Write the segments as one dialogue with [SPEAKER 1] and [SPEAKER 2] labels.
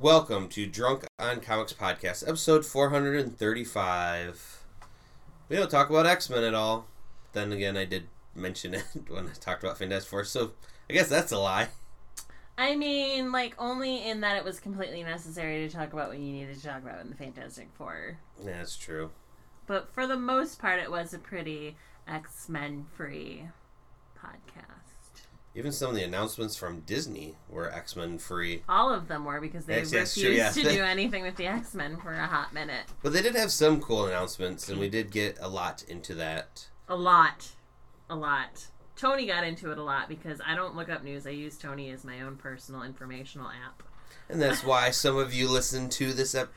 [SPEAKER 1] Welcome to Drunk on Comics Podcast, episode 435. We don't talk about X Men at all. Then again, I did mention it when I talked about Fantastic Four, so I guess that's a lie.
[SPEAKER 2] I mean, like, only in that it was completely necessary to talk about what you needed to talk about in the Fantastic Four.
[SPEAKER 1] Yeah, that's true.
[SPEAKER 2] But for the most part, it was a pretty X Men free podcast.
[SPEAKER 1] Even some of the announcements from Disney were X Men free.
[SPEAKER 2] All of them were because they
[SPEAKER 1] Yes, yes,
[SPEAKER 2] refused
[SPEAKER 1] true, yeah.
[SPEAKER 2] to do anything with the X Men for a hot minute.
[SPEAKER 1] But they did have some cool announcements, and we did get a lot into that.
[SPEAKER 2] A lot. A lot. Tony got into it a lot because I don't look up news. I use Tony as my own personal informational app.
[SPEAKER 1] And that's why some of you listen to this ep-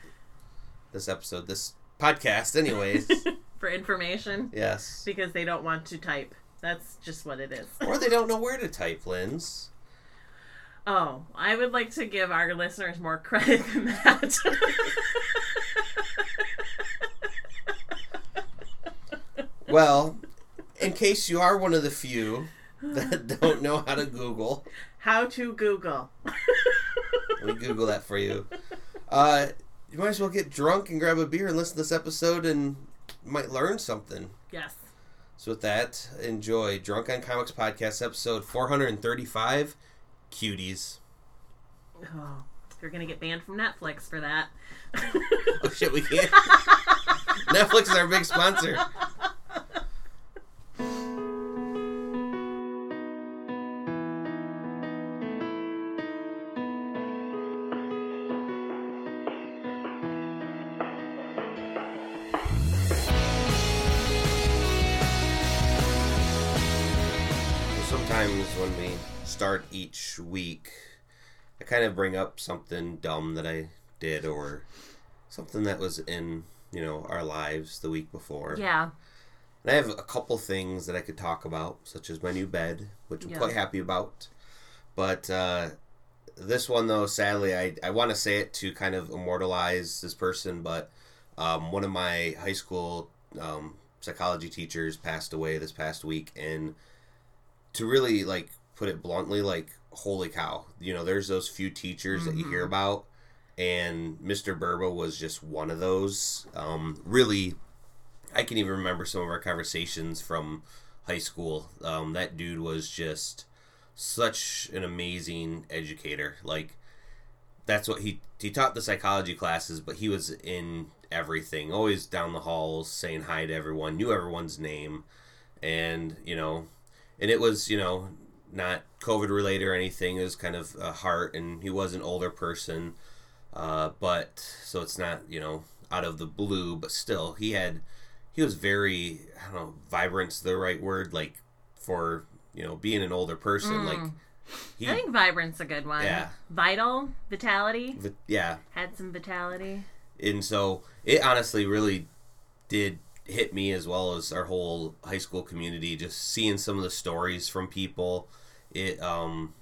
[SPEAKER 1] this episode, this podcast, anyways.
[SPEAKER 2] for information
[SPEAKER 1] yes.
[SPEAKER 2] because they don't want to type. That's just what it is.
[SPEAKER 1] Or they don't know where to type, Lens.
[SPEAKER 2] Oh, I would like to give our listeners more credit than that.
[SPEAKER 1] Well, in case you are one of the few that don't know how to Google,
[SPEAKER 2] How to Google.
[SPEAKER 1] we Google that for you. Uh, you might as well get drunk and grab a beer and listen to this episode, and might learn something.
[SPEAKER 2] Yes.
[SPEAKER 1] So with that, enjoy Drunk on Comics podcast episode 435, Cuties.
[SPEAKER 2] Oh, you're gonna get banned from Netflix for that.
[SPEAKER 1] Oh shit, we can't. Netflix is our big sponsor. Sometimes when we start each week, I kind of bring up something dumb that I did or something that was in, you know, our lives the week before.
[SPEAKER 2] Yeah.
[SPEAKER 1] And I have a couple things that I could talk about, such as my new bed, which I'm
[SPEAKER 2] Yeah.
[SPEAKER 1] quite happy about. But uh, this one, though, sadly, I, I want to say it to kind of immortalize this person, but um, one of my high school um, psychology teachers passed away this past week. And to really, like, put it bluntly, like, holy cow. You know, there's those few teachers that you hear about. And Mr. Burba was just one of those. Um, really I can even remember some of our conversations from high school. Um, that dude was just such an amazing educator. Like that's what he he taught the psychology classes, but he was in everything. Always down the halls saying hi to everyone, knew everyone's name, and you know, and it was you know not COVID related or anything. It was kind of a heart, and he was an older person, uh, but so it's not you know out of the blue, but still he had he was very I don't know vibrant's the right word like for you know being an older person like he
[SPEAKER 2] I think Vibrant's a good one.
[SPEAKER 1] Yeah.
[SPEAKER 2] Vital, Vitality.
[SPEAKER 1] vi- yeah
[SPEAKER 2] Had some vitality.
[SPEAKER 1] and so it honestly really did hit me as well as our whole high school community just seeing some of the stories from people. It um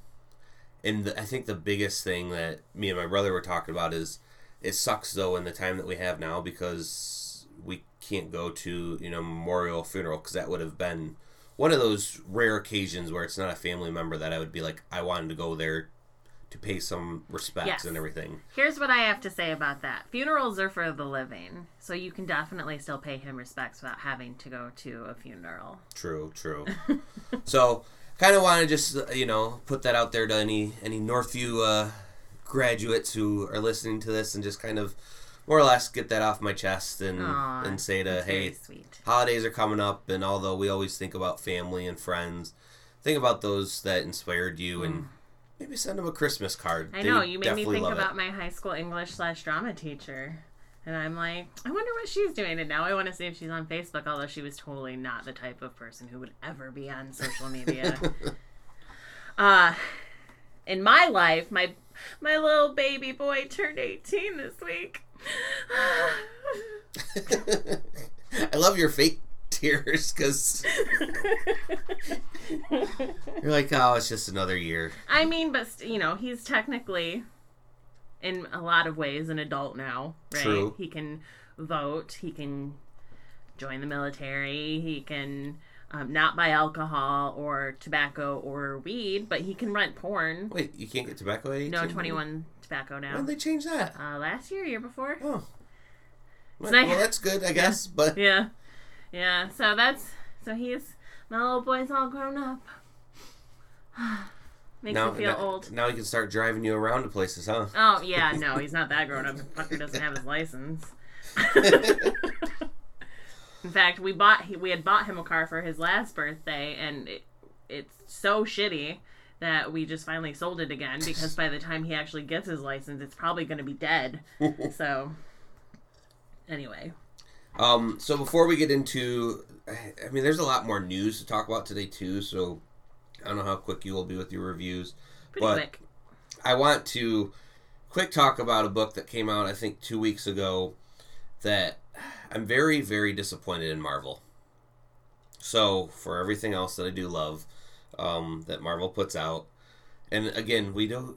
[SPEAKER 1] and the, i think the biggest thing that me and my brother were talking about is it sucks though in the time that we have now because we can't go to you know memorial funeral because that would have been one of those rare occasions where it's not a family member that i would be like i wanted to go there to pay some respects
[SPEAKER 2] Yes.
[SPEAKER 1] and everything
[SPEAKER 2] Here's what I have to say about that. Funerals are for the living, so you can definitely still pay him respects without having to go to a funeral.
[SPEAKER 1] True, true. so, kind of want to just uh, you know put that out there to any any Northview uh, graduates who are listening to this, and just kind of more or less get that off my chest and
[SPEAKER 2] Aw,
[SPEAKER 1] and say to hey,
[SPEAKER 2] sweet.
[SPEAKER 1] holidays are coming up, and although we always think about family and friends, think about those that inspired you and. Maybe send them a Christmas card.
[SPEAKER 2] I
[SPEAKER 1] They
[SPEAKER 2] know you made me think
[SPEAKER 1] love it.
[SPEAKER 2] about my high school English slash drama teacher, and I'm like, I wonder what she's doing. And now I want to see if she's on Facebook. Although she was totally not the type of person who would ever be on social media. uh, in my life, my my little baby boy turned 18 this week.
[SPEAKER 1] I love your fake tears because you're like, oh, it's just another year.
[SPEAKER 2] I mean, but st- you know, he's technically, in a lot of ways, an adult now, right?
[SPEAKER 1] True.
[SPEAKER 2] He can vote. He can join the military. He can Um, not buy alcohol or tobacco or weed, but he can rent porn.
[SPEAKER 1] Wait, you can't get tobacco at 18?
[SPEAKER 2] No 21 tobacco
[SPEAKER 1] When
[SPEAKER 2] now.
[SPEAKER 1] did they change that?
[SPEAKER 2] Uh, last year, year before.
[SPEAKER 1] Oh. Well, well, that's good, I guess. But
[SPEAKER 2] Yeah, yeah. So that's so he's my little boy's all grown up. Makes
[SPEAKER 1] now,
[SPEAKER 2] me feel
[SPEAKER 1] now,
[SPEAKER 2] old.
[SPEAKER 1] now he can start driving you around to places, huh?
[SPEAKER 2] Oh yeah, no, he's not that grown up. The fucker doesn't have his license. In fact, we bought he, we had bought him a car for his last birthday, and it, it's so shitty that we just finally sold it again because by the time he actually gets his license, it's probably going to be dead. so, anyway,
[SPEAKER 1] Um, so before we get into, I mean, there's a lot more news to talk about today too. So I don't know how quick you will be with your reviews.
[SPEAKER 2] pretty
[SPEAKER 1] But-
[SPEAKER 2] quick.
[SPEAKER 1] I want to quick talk about a book that came out I think two weeks ago that I'm very very disappointed in Marvel. So for everything else that I do love um, that Marvel puts out, and again we don't.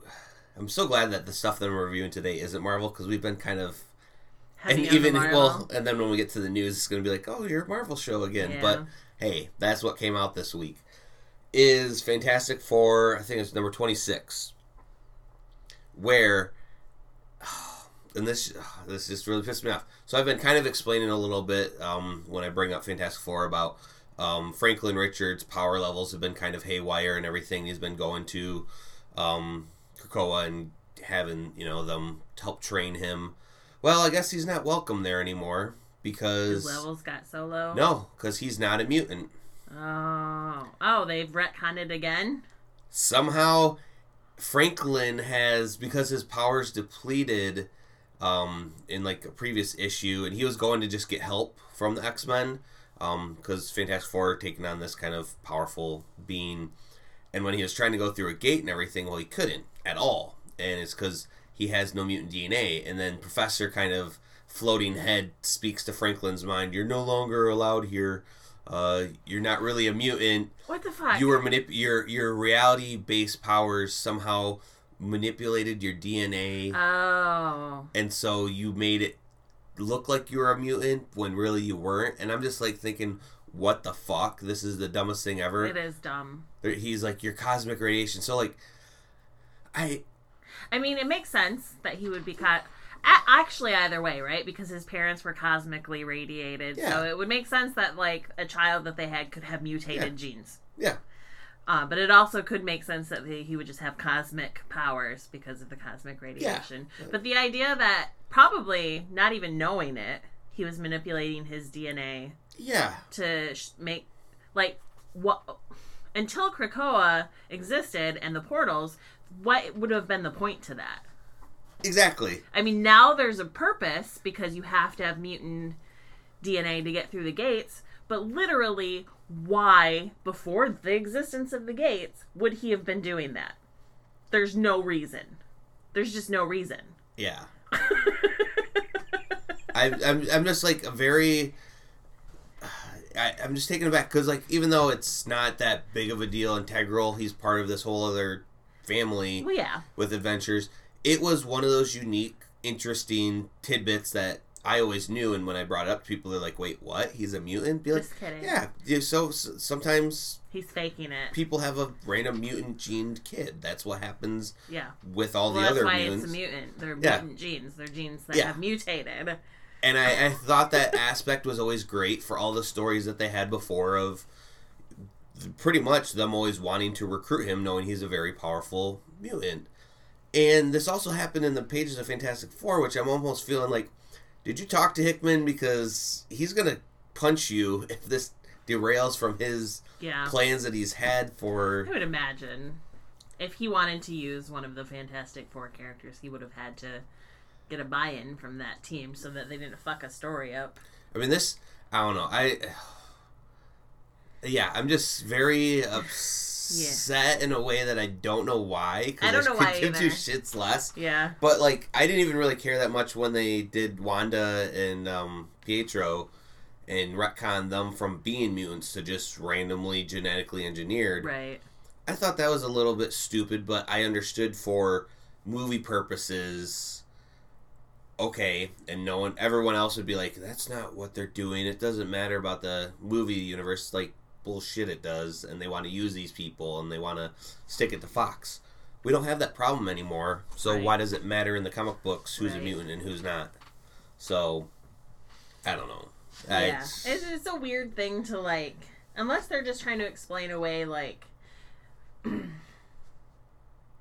[SPEAKER 1] I'm so glad that the stuff that I'm reviewing today isn't Marvel because we've been kind of and even well, and then when we get to the news, it's going to be like, oh, you're Marvel show again.
[SPEAKER 2] Yeah.
[SPEAKER 1] But hey, that's what came out this week. Is Fantastic Four? I think it's number twenty six. Where, and this this just really pissed me off. So I've been kind of explaining a little bit um, when I bring up Fantastic Four about um, Franklin Richards' power levels have been kind of haywire and everything. He's been going to um, Krakoa and having you know them help train him. Well, I guess he's not welcome there anymore because
[SPEAKER 2] his levels got so low.
[SPEAKER 1] no, because he's not a mutant.
[SPEAKER 2] Oh, oh, they've retconned it again.
[SPEAKER 1] Somehow, Franklin has because his powers depleted um, in like a previous issue, and he was going to just get help from the X Men because Fantastic Four are taking on this kind of powerful being. And when he was trying to go through a gate and everything, well, he couldn't at all, and it's because he has no mutant DNA. And then Professor kind of floating head speaks to Franklin's mind: "You're no longer allowed here. Uh, you're not really a mutant."
[SPEAKER 2] What the fuck?
[SPEAKER 1] you were manip- your your reality based powers somehow manipulated your DNA,
[SPEAKER 2] Oh,
[SPEAKER 1] and so you made it look like you were a mutant when really you weren't. And I'm just like thinking, what the fuck? This is the dumbest thing ever.
[SPEAKER 2] it is dumb.
[SPEAKER 1] He's like your cosmic radiation. So like, I
[SPEAKER 2] I mean, it makes sense that he would be caught. A- actually, either way, right? Because his parents were cosmically radiated,
[SPEAKER 1] Yeah.
[SPEAKER 2] so it would make sense that like a child that they had could have mutated
[SPEAKER 1] Yeah.
[SPEAKER 2] genes.
[SPEAKER 1] yeah
[SPEAKER 2] Uh, but it also could make sense that he, he would just have cosmic powers because of the cosmic radiation. Yeah. But the idea that probably not even knowing it, he was manipulating his DNA
[SPEAKER 1] yeah
[SPEAKER 2] to sh- make like what until Krakoa existed and the portals. What would have been the point to that?
[SPEAKER 1] exactly.
[SPEAKER 2] I mean, now there's a purpose because you have to have mutant DNA to get through the gates. But literally, why, before the existence of the gates, would he have been doing that? There's no reason. There's just no reason.
[SPEAKER 1] Yeah. I, I'm, I'm just like a very. I, I'm just taken aback because, like, even though it's not that big of a deal, integral, he's part of this whole other family
[SPEAKER 2] well, yeah.
[SPEAKER 1] with adventures. It was one of those unique, interesting tidbits that I always knew, and when I brought it up to people, they're like, "Wait, what? He's a mutant?" Be like,
[SPEAKER 2] Just kidding.
[SPEAKER 1] "Yeah." yeah, So, sometimes
[SPEAKER 2] He's faking it.
[SPEAKER 1] people have a random mutant gened kid. That's what happens
[SPEAKER 2] Yeah.
[SPEAKER 1] with all
[SPEAKER 2] Well,
[SPEAKER 1] the
[SPEAKER 2] that's
[SPEAKER 1] other
[SPEAKER 2] why
[SPEAKER 1] mutants.
[SPEAKER 2] it's a mutant. They're
[SPEAKER 1] Yeah.
[SPEAKER 2] mutant genes. They're genes that
[SPEAKER 1] Yeah.
[SPEAKER 2] have mutated.
[SPEAKER 1] and I, I thought that aspect was always great for all the stories that they had before of pretty much them always wanting to recruit him knowing he's a very powerful mutant and this also happened in the pages of fantastic four which i'm almost feeling like did you talk to hickman because he's gonna punch you if this derails from his
[SPEAKER 2] Yeah.
[SPEAKER 1] plans that he's had for.
[SPEAKER 2] I would imagine if he wanted to use one of the Fantastic Four characters, he would have had to get a buy-in from that team so that they didn't fuck a story up.
[SPEAKER 1] I mean, this, I don't know. I, yeah, I'm just very upset in a way that I don't know why. 'cause
[SPEAKER 2] I don't know
[SPEAKER 1] could
[SPEAKER 2] why
[SPEAKER 1] give two shits less.
[SPEAKER 2] Yeah.
[SPEAKER 1] But, like, I didn't even really care that much when they did Wanda and um, Pietro and retcon them from being mutants to just randomly genetically engineered.
[SPEAKER 2] Right.
[SPEAKER 1] I thought that was a little bit stupid, but I understood for movie purposes. Okay, and no one, everyone else would be like, "That's not what they're doing. It doesn't matter about the movie universe." Like, bullshit it does, and they want to use these people and they want to stick it to Fox. We don't have that problem anymore, so
[SPEAKER 2] Right.
[SPEAKER 1] why does it matter in the comic books who's a mutant and who's not? So, I don't know.
[SPEAKER 2] Yeah, it's, it's a weird thing to like, unless they're just trying to explain away like,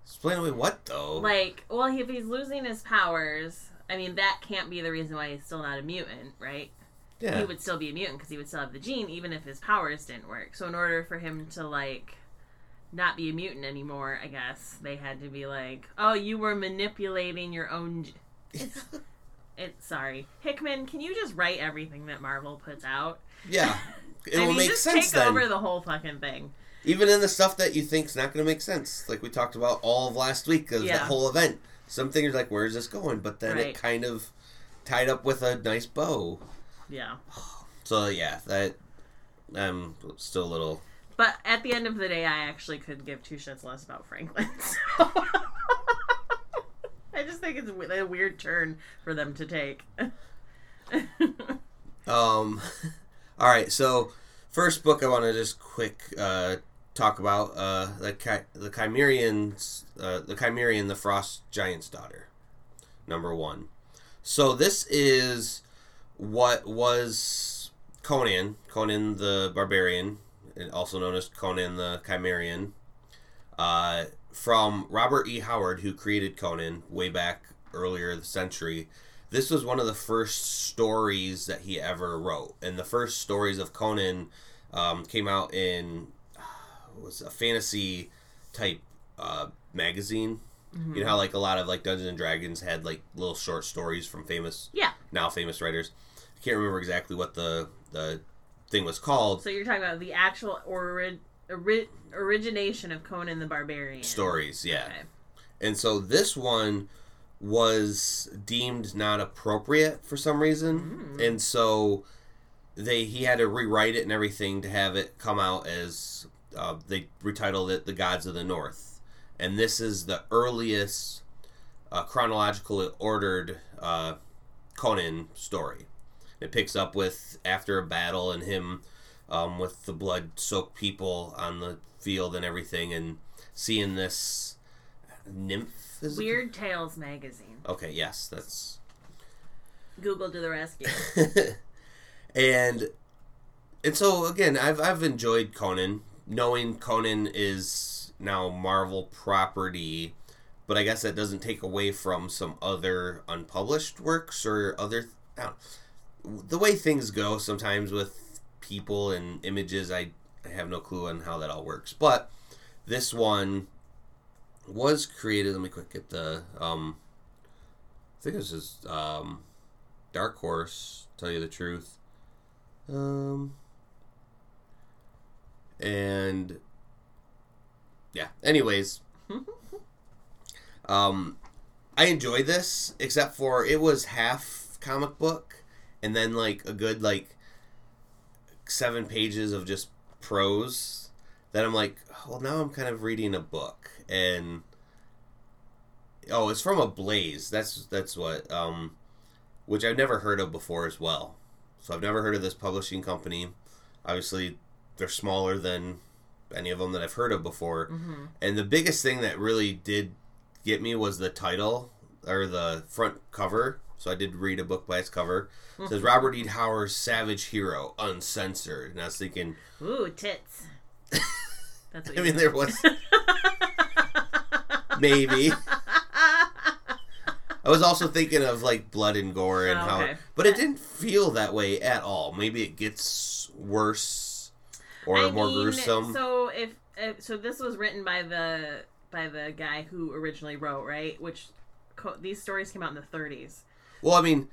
[SPEAKER 1] explain away what though?
[SPEAKER 2] like, well, if he's losing his powers, I mean, that can't be the reason why he's still not a mutant, right?
[SPEAKER 1] Yeah,
[SPEAKER 2] He would still be a mutant because he would still have the gene, even if his powers didn't work. So, in order for him to like not be a mutant anymore, I guess they had to be like, oh, you were manipulating your own. G- it's, it sorry, Hickman. Can you just write everything that Marvel puts out?
[SPEAKER 1] yeah. It will
[SPEAKER 2] mean,
[SPEAKER 1] make
[SPEAKER 2] just
[SPEAKER 1] sense
[SPEAKER 2] take
[SPEAKER 1] then.
[SPEAKER 2] over the whole fucking thing.
[SPEAKER 1] Even in the stuff that you think's not going to make sense, like we talked about all of last week, because
[SPEAKER 2] Yeah.
[SPEAKER 1] that whole event. Some things are like, where's this going? But then
[SPEAKER 2] Right.
[SPEAKER 1] it kind of tied up with a nice bow.
[SPEAKER 2] Yeah.
[SPEAKER 1] So yeah, that I'm still a little.
[SPEAKER 2] But at the end of the day, I actually could give two shits less about Franklin. So. I just think it's a weird turn for them to take.
[SPEAKER 1] Um, all right, so first book I want to just quick uh, talk about uh, the Chi- the Cimmerians, uh, the Cimmerian, the Frost Giant's daughter, number one. So this is what was Conan, Conan the Barbarian, also known as Conan the Cimmerian, uh, from Robert E. Howard, who created Conan way back earlier this century. This was one of the first stories that he ever wrote, and the first stories of Conan um, came out in uh, was a fantasy type uh, magazine. You know how like a lot of like Dungeons and Dragons had like little short stories from famous
[SPEAKER 2] yeah.
[SPEAKER 1] now famous writers. I can't remember exactly what the the thing was called.
[SPEAKER 2] So you're talking about the actual ori- ori- origination of Conan the Barbarian.
[SPEAKER 1] Stories, yeah.
[SPEAKER 2] Okay.
[SPEAKER 1] And so this one was deemed not appropriate for some reason, and so they he had to rewrite it and everything to have it come out as uh, they retitled it "The Gods of the North," and this is the earliest uh, chronologically ordered uh, Conan story. It picks up with after a battle and him um, with the blood-soaked people on the field and everything, and seeing this nymph. Is it?
[SPEAKER 2] Weird Tales magazine.
[SPEAKER 1] Okay, yes, that's
[SPEAKER 2] Google to the rescue.
[SPEAKER 1] and and so again, I've I've enjoyed Conan, knowing Conan is now Marvel property, but I guess that doesn't take away from some other unpublished works or other. I don't, the way things go sometimes with people and images, I, I have no clue on how that all works. But this one was created. Let me quick get the um. I think this is um, Dark Horse. Tell you the truth. Um. And yeah. Anyways, um, I enjoyed this except for it was half comic book and then like a good like seven pages of just prose that I'm like, well, now I'm kind of reading a book and oh, it's from Ablaze. That's that's what um, which I've never heard of before as well. So I've never heard of this publishing company. Obviously, they're smaller than any of them that I've heard of before.
[SPEAKER 2] hmm
[SPEAKER 1] And the biggest thing that really did get me was the title or the front cover. So I did read a book by its cover. It says hmm. Robert E. Howard's Savage Hero, Uncensored. And I was thinking,
[SPEAKER 2] Ooh, tits. That's what
[SPEAKER 1] I mean, there was maybe. I was also thinking of like blood and gore and
[SPEAKER 2] Oh,
[SPEAKER 1] how, but it didn't feel that way at all. Maybe it gets worse or
[SPEAKER 2] I
[SPEAKER 1] more
[SPEAKER 2] mean,
[SPEAKER 1] gruesome.
[SPEAKER 2] So if, if so, this was written by the by the guy who originally wrote right, which co- these stories came out in the 30s.
[SPEAKER 1] Well, I mean,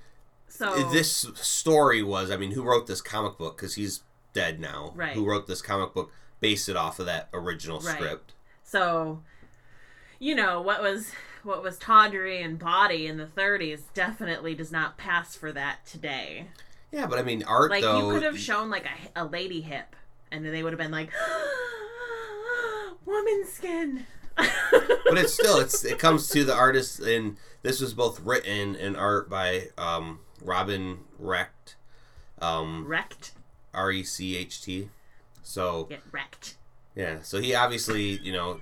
[SPEAKER 2] So
[SPEAKER 1] this story was, I mean, who wrote this comic book? Because he's dead now.
[SPEAKER 2] Right.
[SPEAKER 1] Who wrote this comic book? Based it off of that original
[SPEAKER 2] Right.
[SPEAKER 1] script.
[SPEAKER 2] So, you know what was what was tawdry and body in the 30s definitely does not pass for that today.
[SPEAKER 1] Yeah, but I mean, art
[SPEAKER 2] Like
[SPEAKER 1] though.
[SPEAKER 2] you could have shown like a, a lady hip, and then they would have been like, woman skin.
[SPEAKER 1] but it's still it's it comes to the artist and this was both written and art by um, Robin Recht, um,
[SPEAKER 2] wrecked.
[SPEAKER 1] R E C H T. So
[SPEAKER 2] Get wrecked.
[SPEAKER 1] yeah, so he obviously you know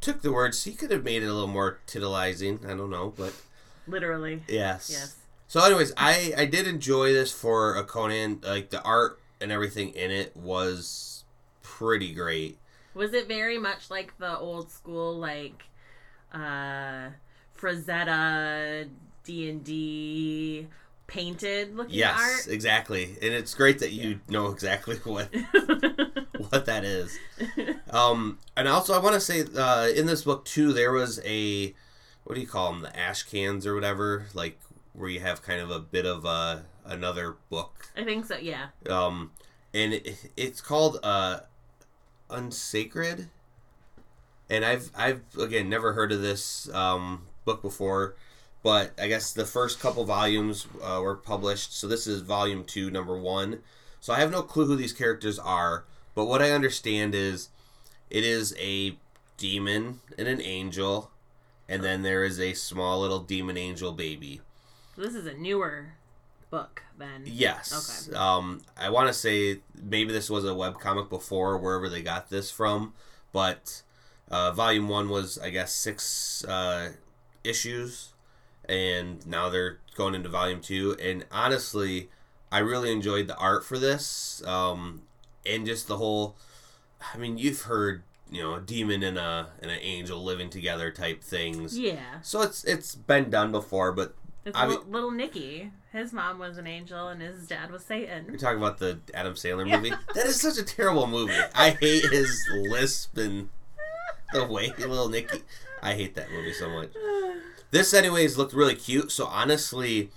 [SPEAKER 1] took the words. He could have made it a little more titillizing. I don't know, but
[SPEAKER 2] Literally.
[SPEAKER 1] yes.
[SPEAKER 2] Yes.
[SPEAKER 1] So, anyways, I I did enjoy this for a Conan. Like the art and everything in it was pretty great.
[SPEAKER 2] Was it very much like the old school, like uh Frazetta D and D painted looking
[SPEAKER 1] Yes, exactly, and it's great that you know exactly what what that is. Um, and also, I want to say uh, in this book too, there was a what do you call them, the ash cans or whatever, like where you have kind of a bit of uh, another book.
[SPEAKER 2] I think so. Yeah.
[SPEAKER 1] Um, and it, it's called uh, Unsacred. And I've I've again never heard of this um, book before, but I guess the first couple volumes uh, were published. So this is volume two, number one. So I have no clue who these characters are, but what I understand is it is a demon and an angel, and then there is a small little demon angel baby.
[SPEAKER 2] This is a newer book then.
[SPEAKER 1] Yes.
[SPEAKER 2] Okay.
[SPEAKER 1] Um, I want to say maybe this was a web comic before, wherever they got this from, but uh, volume one was, I guess, six uh, issues, and now they're going into volume two. And honestly, I really enjoyed the art for this, um, and just the whole. I mean, you've heard you know a demon and a and an angel living together type things.
[SPEAKER 2] Yeah.
[SPEAKER 1] So it's it's been done before, but
[SPEAKER 2] It's
[SPEAKER 1] I
[SPEAKER 2] little, little Nicky. His mom was an angel and his dad was Satan.
[SPEAKER 1] You're talking about the Adam Sandler
[SPEAKER 2] Yeah.
[SPEAKER 1] movie? That is such a terrible movie. I hate his lisp and the way little Nicky. I hate that movie so much. This, anyways, looked really cute. So honestly,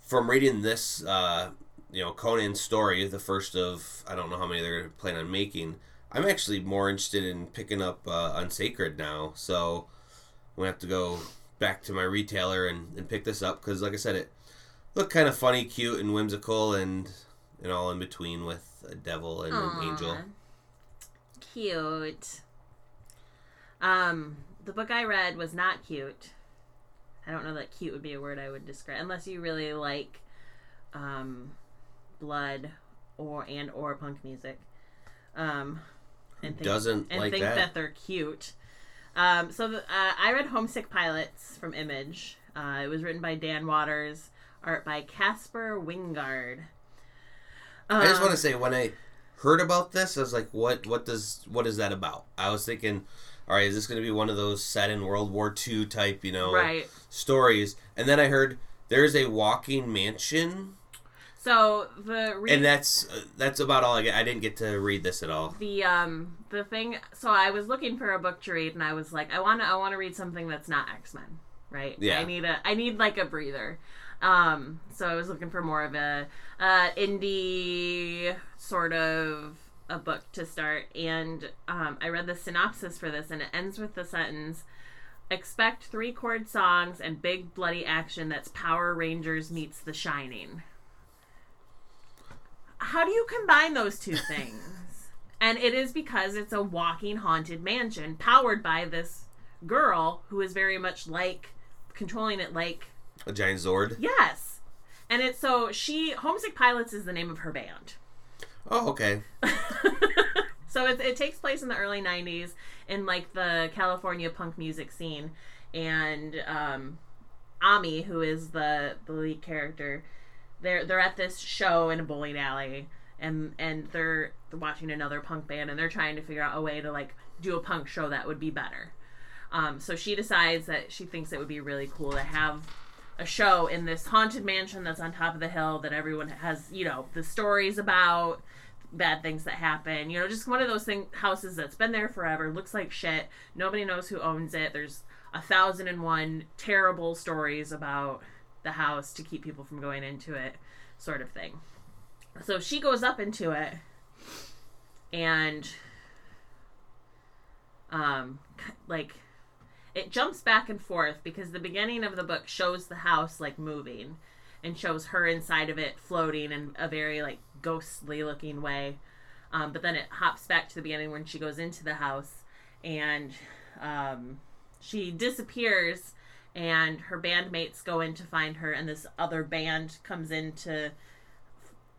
[SPEAKER 1] from reading this, uh, you know, Conan story, the first of I don't know how many they're going to be planning on making. I'm actually more interested in picking up uh, Unsacred now. So I'm gonna have to go back to my retailer and, and pick this up because, like I said, it looked kind of funny, cute, and whimsical, and and all in between with a devil and an angel.
[SPEAKER 2] Cute. Um, the book I read was not cute. I don't know that cute would be a word I would describe unless you really like um, blood or and or punk music. Um, and think,
[SPEAKER 1] Doesn't
[SPEAKER 2] and
[SPEAKER 1] like
[SPEAKER 2] think
[SPEAKER 1] that.
[SPEAKER 2] that. they're cute. Um, so the, uh, I read Homesick Pilots from Image. Uh, it was written by Dan Watters, art by Caspar Wijngaard.
[SPEAKER 1] I just
[SPEAKER 2] Um,
[SPEAKER 1] want to say when I heard about this, I was like, "What? What does? What is that about?" I was thinking, "All right, is this going to be one of those set in World War II type, you know,
[SPEAKER 2] right.
[SPEAKER 1] stories?" And then I heard there's a walking mansion,
[SPEAKER 2] So the re-
[SPEAKER 1] and that's uh, that's about all I get. I didn't get to read this at all.
[SPEAKER 2] the um the thing. So I was looking for a book to read, and I was like, I want to I want to read something that's not X Men, right?
[SPEAKER 1] Yeah.
[SPEAKER 2] I need a I need like a breather. Um, so I was looking for more of a uh, indie sort of a book to start, and um, I read the synopsis for this, and it ends with the sentence. Expect three chord songs and big bloody action that's Power Rangers meets The Shining. How do you combine those two things? and it is because it's a walking haunted mansion powered by this girl who is very much like controlling it like
[SPEAKER 1] A giant Zord.
[SPEAKER 2] yes. And it's so she Homesick Pilots is the name of her band.
[SPEAKER 1] Oh, okay.
[SPEAKER 2] so it, it takes place in the early 90s in like the california punk music scene. And um, ami who is the, the lead character they're they're at this show in a bowling alley and and they're watching another punk band and they're trying to figure out a way to like do a punk show that would be better. Um, so she decides that she thinks it would be really cool to have a show in this haunted mansion that's on top of the hill that everyone has you know the stories about bad things that happen. You know, just one of those thing houses that's been there forever, looks like shit. Nobody knows who owns it. There's a thousand and one terrible stories about the house to keep people from going into it, sort of thing. So she goes up into it and um like it jumps back and forth because the beginning of the book shows the house like moving and shows her inside of it floating in a very like ghostly looking way. Um, but then it hops back to the beginning when she goes into the house and um, she disappears and her bandmates go in to find her and this other band comes in to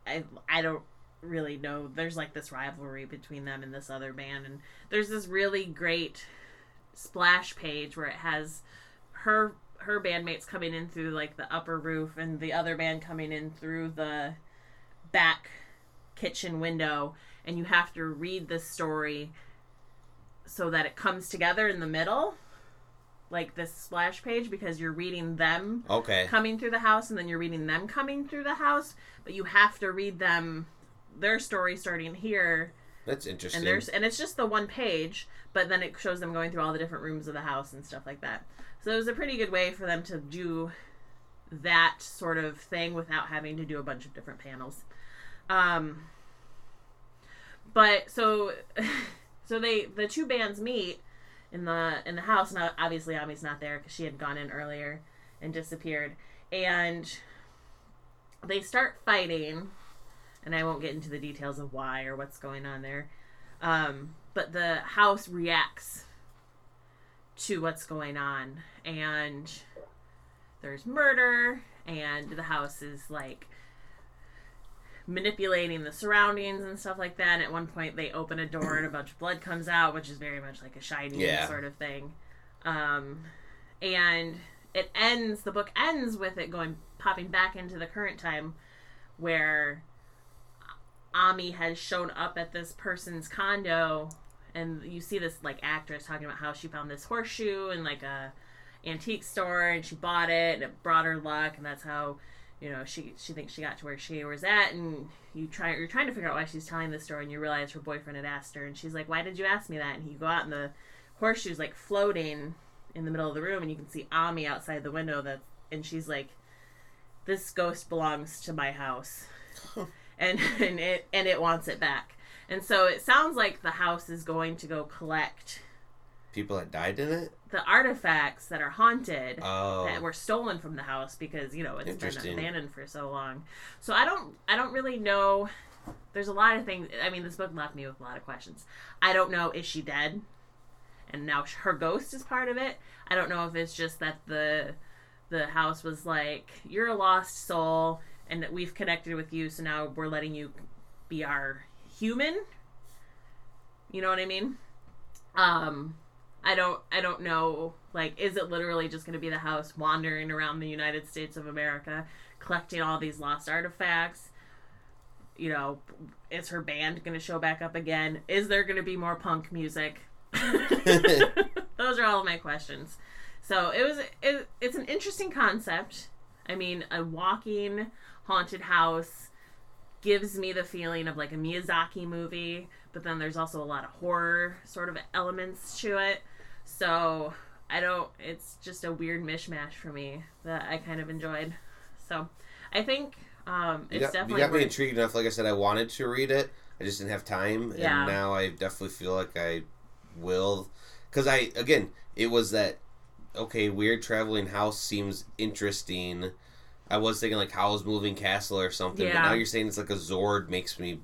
[SPEAKER 2] I, I don't really know there's like this rivalry between them and this other band and there's this really great splash page where it has her her bandmates coming in through like the upper roof and the other band coming in through the back kitchen window and you have to read the story so that it comes together in the middle like this splash page because you're reading them
[SPEAKER 1] Okay.
[SPEAKER 2] coming through the house and then you're reading them coming through the house but you have to read them their story starting here
[SPEAKER 1] That's interesting.
[SPEAKER 2] and there's and it's just the one page but then it shows them going through all the different rooms of the house and stuff like that so it was a pretty good way for them to do that sort of thing without having to do a bunch of different panels um but so so they the two bands meet in the in the house. Now obviously Ami's not there because she had gone in earlier and disappeared. And they start fighting and I won't get into the details of why or what's going on there. Um, but the house reacts to what's going on, and there's murder, and the house is like manipulating the surroundings and stuff like that. And at one point, they open a door and a bunch of blood comes out, which is very much like a shining
[SPEAKER 1] Yeah.
[SPEAKER 2] sort of thing. Um, and it ends. The book ends with it going popping back into the current time, where Ami has shown up at this person's condo, and you see this like actress talking about how she found this horseshoe in like a antique store, and she bought it, and it brought her luck, and that's how you know she she thinks she got to where she was at, and you try you're trying to figure out why she's telling this story, and you realize her boyfriend had asked her, and she's like, "Why did you ask me that?" And you go out, and the horseshoe's like floating in the middle of the room, and you can see Ami outside the window that, and she's like, "This ghost belongs to my house." and and it and it wants it back. And so it sounds like the house is going to go collect
[SPEAKER 1] People that died in it.
[SPEAKER 2] the artifacts that are haunted
[SPEAKER 1] Oh.
[SPEAKER 2] that were stolen from the house because you know it's been abandoned for so long. So I don't I don't really know. There's a lot of things. I mean, this book left me with a lot of questions. I don't know is she dead, and now her ghost is part of it. I don't know if it's just that the the house was like you're a lost soul and that we've connected with you, so now we're letting you be our human. You know what I mean? Um, I don't I don't know like is it literally just going to be the house wandering around the United States of America collecting all these lost artifacts? You know, is her band going to show back up again? Is there going to be more punk music? Those are all my questions. So, it was it, it's an interesting concept. I mean, a walking haunted house gives me the feeling of like a Miyazaki movie, but then there's also a lot of horror sort of elements to it. So I don't. It's just a weird mishmash for me that I kind of enjoyed. So I think um,
[SPEAKER 1] You
[SPEAKER 2] it's
[SPEAKER 1] got, you
[SPEAKER 2] definitely
[SPEAKER 1] got me intrigued enough. Like I said, I wanted to read it. I just didn't have time,
[SPEAKER 2] Yeah.
[SPEAKER 1] and now I definitely feel like I will. Because I again, it was that okay. Weird traveling house seems interesting. I was thinking like Howl's Moving Castle or something,
[SPEAKER 2] yeah.
[SPEAKER 1] but now you're saying it's like a Zord makes me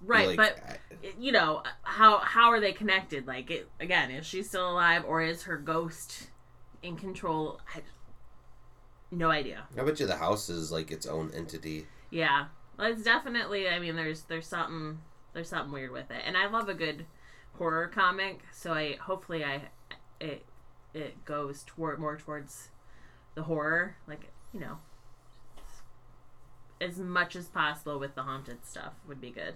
[SPEAKER 2] right,
[SPEAKER 1] like,
[SPEAKER 2] but
[SPEAKER 1] I-
[SPEAKER 2] you know how how are they connected? Like it again, is she still alive or is her ghost in control? I, no idea.
[SPEAKER 1] I bet you the house is like its own entity.
[SPEAKER 2] Yeah, well, it's definitely. I mean, there's there's something there's something weird with it, and I love a good horror comic. So I hopefully I it it goes toward more towards the horror, like you know, as much as possible with the haunted stuff would be good.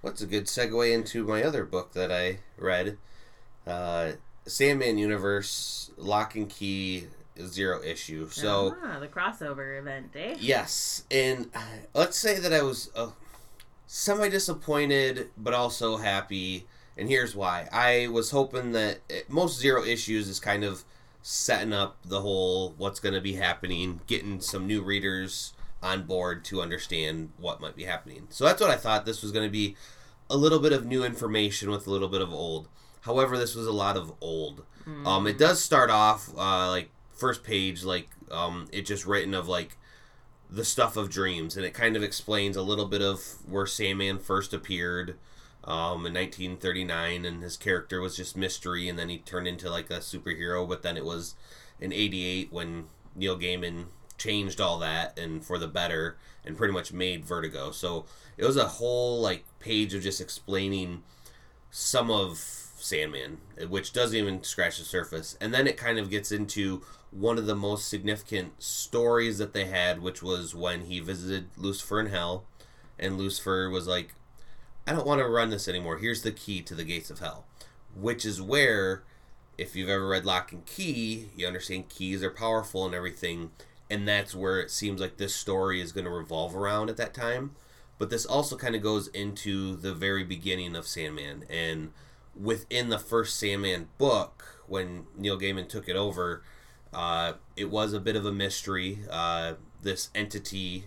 [SPEAKER 1] What's a good segue into my other book that I read? Uh, Sandman Universe Lock and Key Zero Issue. So.
[SPEAKER 2] ah, the crossover event, eh?
[SPEAKER 1] Yes, and uh, let's say that I was uh, semi disappointed, but also happy. And here's why: I was hoping that uh, most zero issues is kind of setting up the whole what's going to be happening, getting some new readers on board to understand what might be happening. So that's what I thought. This was going to be a little bit of new information with a little bit of old. However, this was a lot of old. Um, it does start off uh, like first page, like um, it just written of like the stuff of dreams, and it kind of explains a little bit of where Sandman first appeared um, in 1939, and his character was just mystery, and then he turned into like a superhero. But then it was in '88 when Neil Gaiman changed all that and for the better and pretty much made Vertigo. So it was a whole like page of just explaining some of Sandman, which doesn't even scratch the surface. And then it kind of gets into one of the most significant stories that they had, which was when he visited Lucifer in hell, and Lucifer was like, I don't want to run this anymore. Here's the key to the gates of hell. Which is where, if you've ever read Lock and Key, you understand keys are powerful and everything. And that's where it seems like this story is going to revolve around at that time. But this also kind of goes into the very beginning of Sandman. And within the first Sandman book, when Neil Gaiman took it over, uh, it was a bit of a mystery. Uh, this entity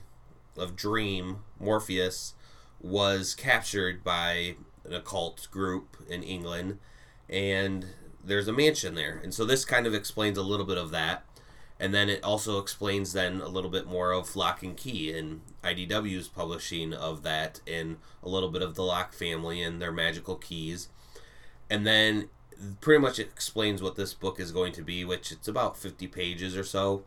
[SPEAKER 1] of Dream, Morpheus, was captured by an occult group in England, and there's a mansion there. And so this kind of explains a little bit of that. And then it also explains then a little bit more of Lock and Key and IDW's publishing of that and a little bit of the Lock family and their magical keys. And then pretty much it explains what this book is going to be, which it's about 50 pages or so.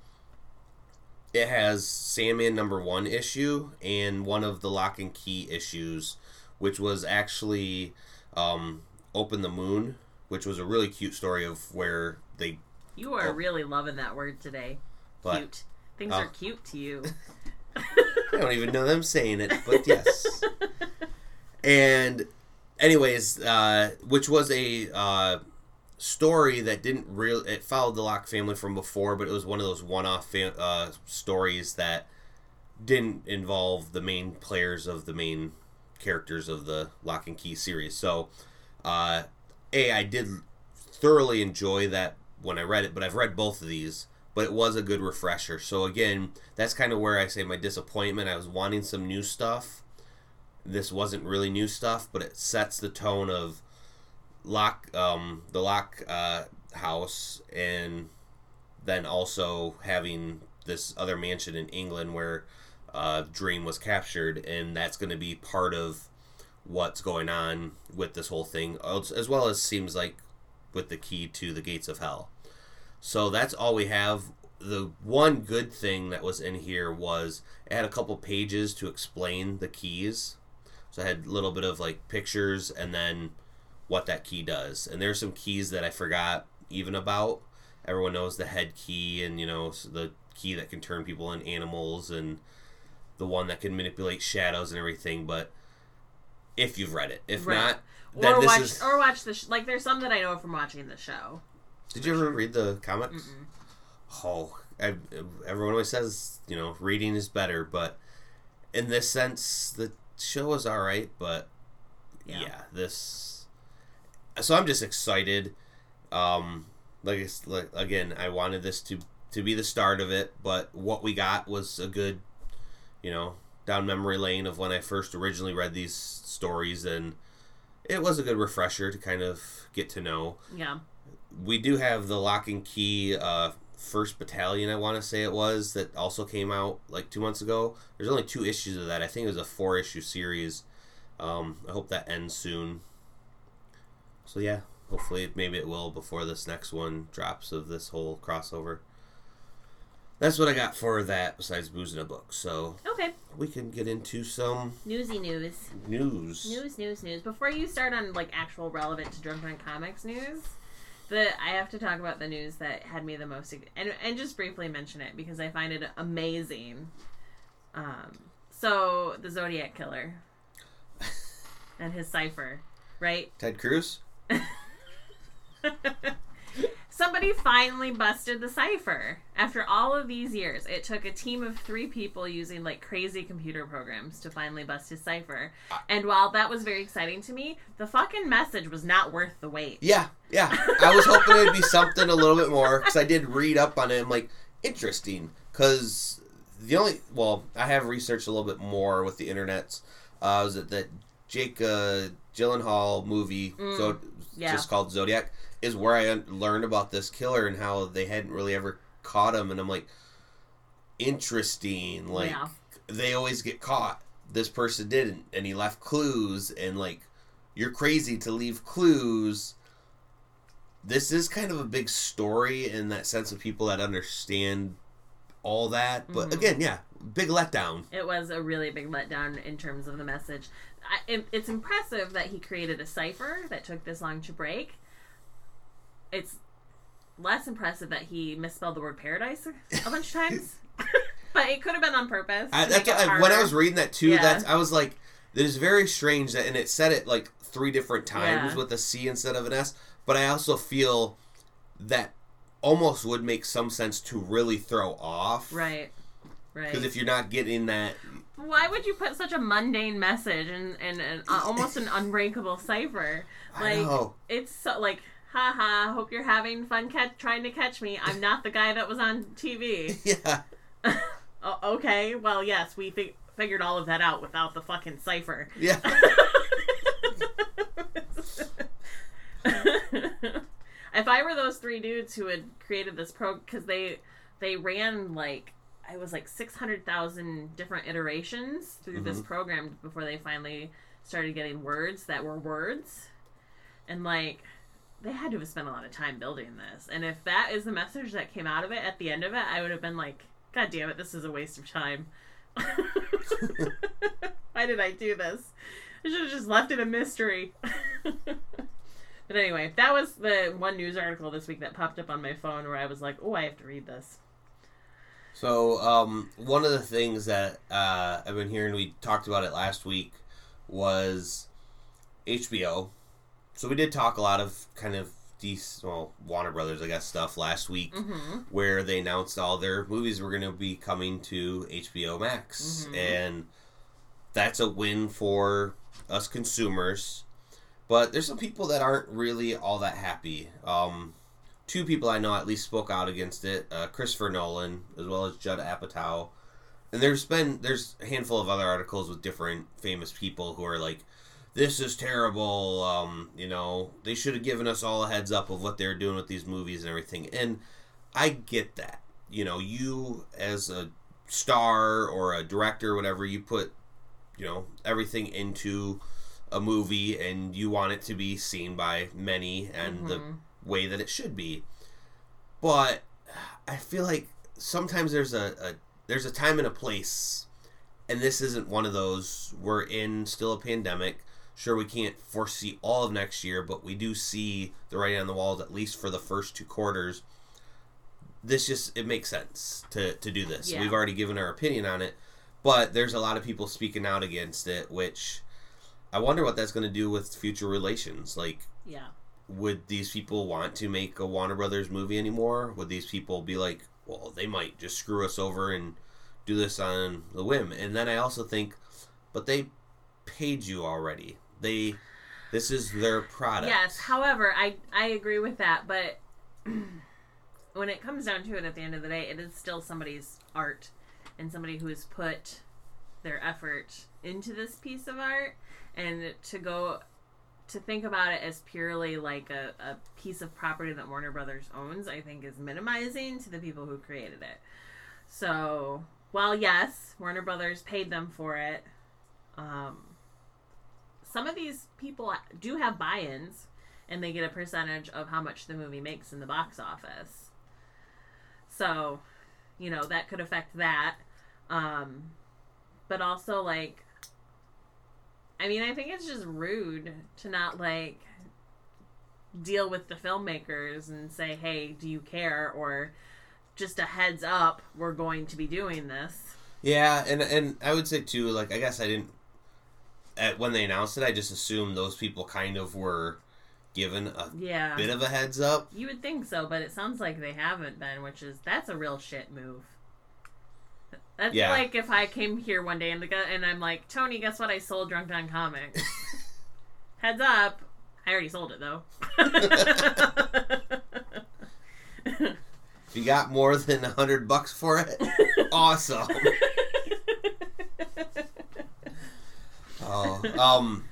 [SPEAKER 1] It has Sandman number one issue and one of the Lock and Key issues, which was actually um, Open the Moon, which was a really cute story of where they.
[SPEAKER 2] You are oh, really loving that word today. What? Cute. Things uh, are cute to you.
[SPEAKER 1] I don't even know them saying it, but yes. and anyways, uh, which was a uh, story that didn't really it followed the Lock family from before, but it was one of those one-off fa- uh, stories that didn't involve the main players of the main characters of the Lock and Key series. So, uh, a I did thoroughly enjoy that when I read it, but I've read both of these. But it was a good refresher. So again, that's kind of where I say my disappointment. I was wanting some new stuff this wasn't really new stuff, but it sets the tone of lock um, the lock uh, house and then also having this other mansion in England where uh, Dream was captured, and that's going to be part of what's going on with this whole thing, as well as seems like with the key to the gates of hell. So that's all we have. The one good thing that was in here was it had a couple pages to explain the keys so I had a little bit of like pictures and then what that key does. And there's some keys that I forgot even about. Everyone knows the head key and you know the key that can turn people into animals and the one that can manipulate shadows and everything. But if you've read it, if right. not,
[SPEAKER 2] then or watch is... or watch the sh- like. There's some that I know from watching the show.
[SPEAKER 1] Did you ever read the comics? Mm-mm. Oh, I, everyone always says you know reading is better, but in this sense, the show was all right, but yeah. yeah, this. So I'm just excited. Um, like, like again, I wanted this to to be the start of it, but what we got was a good, you know, down memory lane of when I first originally read these stories, and it was a good refresher to kind of get to know.
[SPEAKER 2] Yeah.
[SPEAKER 1] We do have the lock and key uh, First Battalion, I want to say it was, that also came out like two months ago. There's only two issues of that. I think it was a four issue series. Um, I hope that ends soon. So yeah, hopefully maybe it will before this next one drops of this whole crossover. That's what I got for that. Besides booze in a book, so
[SPEAKER 2] okay,
[SPEAKER 1] we can get into some
[SPEAKER 2] newsy news.
[SPEAKER 1] News.
[SPEAKER 2] News, news, news. Before you start on like actual relevant to Drunk on Comics news, the I have to talk about the news that had me the most and and just briefly mention it because I find it amazing. Um, so the Zodiac killer and his cipher, right?
[SPEAKER 1] Ted Cruz.
[SPEAKER 2] Somebody finally busted the cipher. After all of these years, it took a team of three people using like crazy computer programs to finally bust his cipher. And while that was very exciting to me, the fucking message was not worth the wait.
[SPEAKER 1] Yeah, yeah. I was hoping it'd be something a little bit more because I did read up on it. I'm like, interesting. Because the only, well, I have researched a little bit more with the internet. Uh, was it that Jake uh, Gyllenhaal movie, mm, so yeah. just called Zodiac? Is where I learned about this killer and how they hadn't really ever caught him, and I'm like, interesting. Like yeah. they always get caught. This person didn't, and he left clues, and like you're crazy to leave clues. This is kind of a big story in that sense of people that understand all that. But
[SPEAKER 2] Mhm.
[SPEAKER 1] again, yeah, big letdown.
[SPEAKER 2] It was a really big letdown in terms of the message. I, it, it's impressive that he created a cipher that took this long to break. It's less impressive that he misspelled the word paradise a bunch of times. but it could have been on purpose.
[SPEAKER 1] I, that's,
[SPEAKER 2] it
[SPEAKER 1] I, when I was reading that too,
[SPEAKER 2] Yeah.
[SPEAKER 1] that's I was like, that is very strange that, and it said it like three different times
[SPEAKER 2] Yeah.
[SPEAKER 1] with a C instead of an S. But I also feel that almost would make some sense to really throw off,
[SPEAKER 2] Right. Right.
[SPEAKER 1] Because if you're not getting that,
[SPEAKER 2] Why would you put such a mundane message and and, uh, almost an unbreakable cipher? Like it's so like, haha. Hope you're having fun catch trying to catch me. I'm not the guy that was on TV.
[SPEAKER 1] yeah,
[SPEAKER 2] okay. Well, yes, we fig- figured all of that out without the fucking cipher.
[SPEAKER 1] yeah,
[SPEAKER 2] if I were those three dudes who had created this pro, because they they ran like I was like six hundred thousand different iterations through this mm-hmm. program before they finally started getting words that were words, and like they had to have spent a lot of time building this. And if that is the message that came out of it at the end of it, I would have been like, God damn it, this is a waste of time. Why did I do this? I should have just left it a mystery. but anyway, that was the one news article this week that popped up on my phone where I was like, oh, I have to read this.
[SPEAKER 1] So, um, one of the things that uh, I've been hearing, we talked about it last week, was HBO. So we did talk a lot of kind of these, well, Warner Brothers, I guess, stuff last week,
[SPEAKER 2] Mm-hmm.
[SPEAKER 1] where they announced all their movies were going to be coming to HBO Max,
[SPEAKER 2] Mhm.
[SPEAKER 1] and that's a win for us consumers. But there's some people that aren't really all that happy. Um, two people I know at least spoke out against it: uh, Christopher Nolan as well as Judd Apatow. And there's been there's a handful of other articles with different famous people who are like, "This is terrible." Um, you know, they should have given us all a heads up of what they're doing with these movies and everything. And I get that. You know, you as a star or a director, or whatever, you put, you know, everything into a movie and you want it to be seen by many and the
[SPEAKER 2] Mhm.
[SPEAKER 1] way that it should be. But I feel like sometimes there's a, a there's a time and a place and this isn't one of those. We're in still a pandemic. Sure we can't foresee all of next year, but we do see the writing on the walls at least for the first two quarters. This just it makes sense to to do this.
[SPEAKER 2] Yeah.
[SPEAKER 1] We've already given our opinion on it, but there's a lot of people speaking out against it, which I wonder what that's going to do with future relations. Like
[SPEAKER 2] Yeah.
[SPEAKER 1] would these people want to make a Warner Brothers movie anymore? Would these people be like, well, they might just screw us over and do this on the whim? And then I also think, but they paid you already. They, this is their product.
[SPEAKER 2] Yes. However, I I agree with that, but when it comes down to it, at the end of the day, it is still somebody's art and somebody who has put their effort into this piece of art, and to go to think about it as purely like a, a piece of property that Warner Brothers owns, I think is minimizing to the people who created it. So, while yes, Warner Brothers paid them for it, um, some of these people do have buy-ins and they get a percentage of how much the movie makes in the box office. So you know that could affect that. Um but also like i mean i think it's just rude to not like deal with the filmmakers and say hey do you care? or just a heads up we're going to be doing this.
[SPEAKER 1] Yeah, and and I would say too, like I guess I didn't. At, when they announced it, I just assumed those people kind of were given a
[SPEAKER 2] yeah
[SPEAKER 1] bit of a heads up.
[SPEAKER 2] You would think so, but it sounds like they haven't been, which is that's a real shit move. That's
[SPEAKER 1] Yeah.
[SPEAKER 2] like if I came here one day and the guy, and I'm like, Tony, guess what? I sold Drunk on Comics. Heads up, I already sold it though.
[SPEAKER 1] If you got more than a hundred bucks for it, awesome. Oh, um,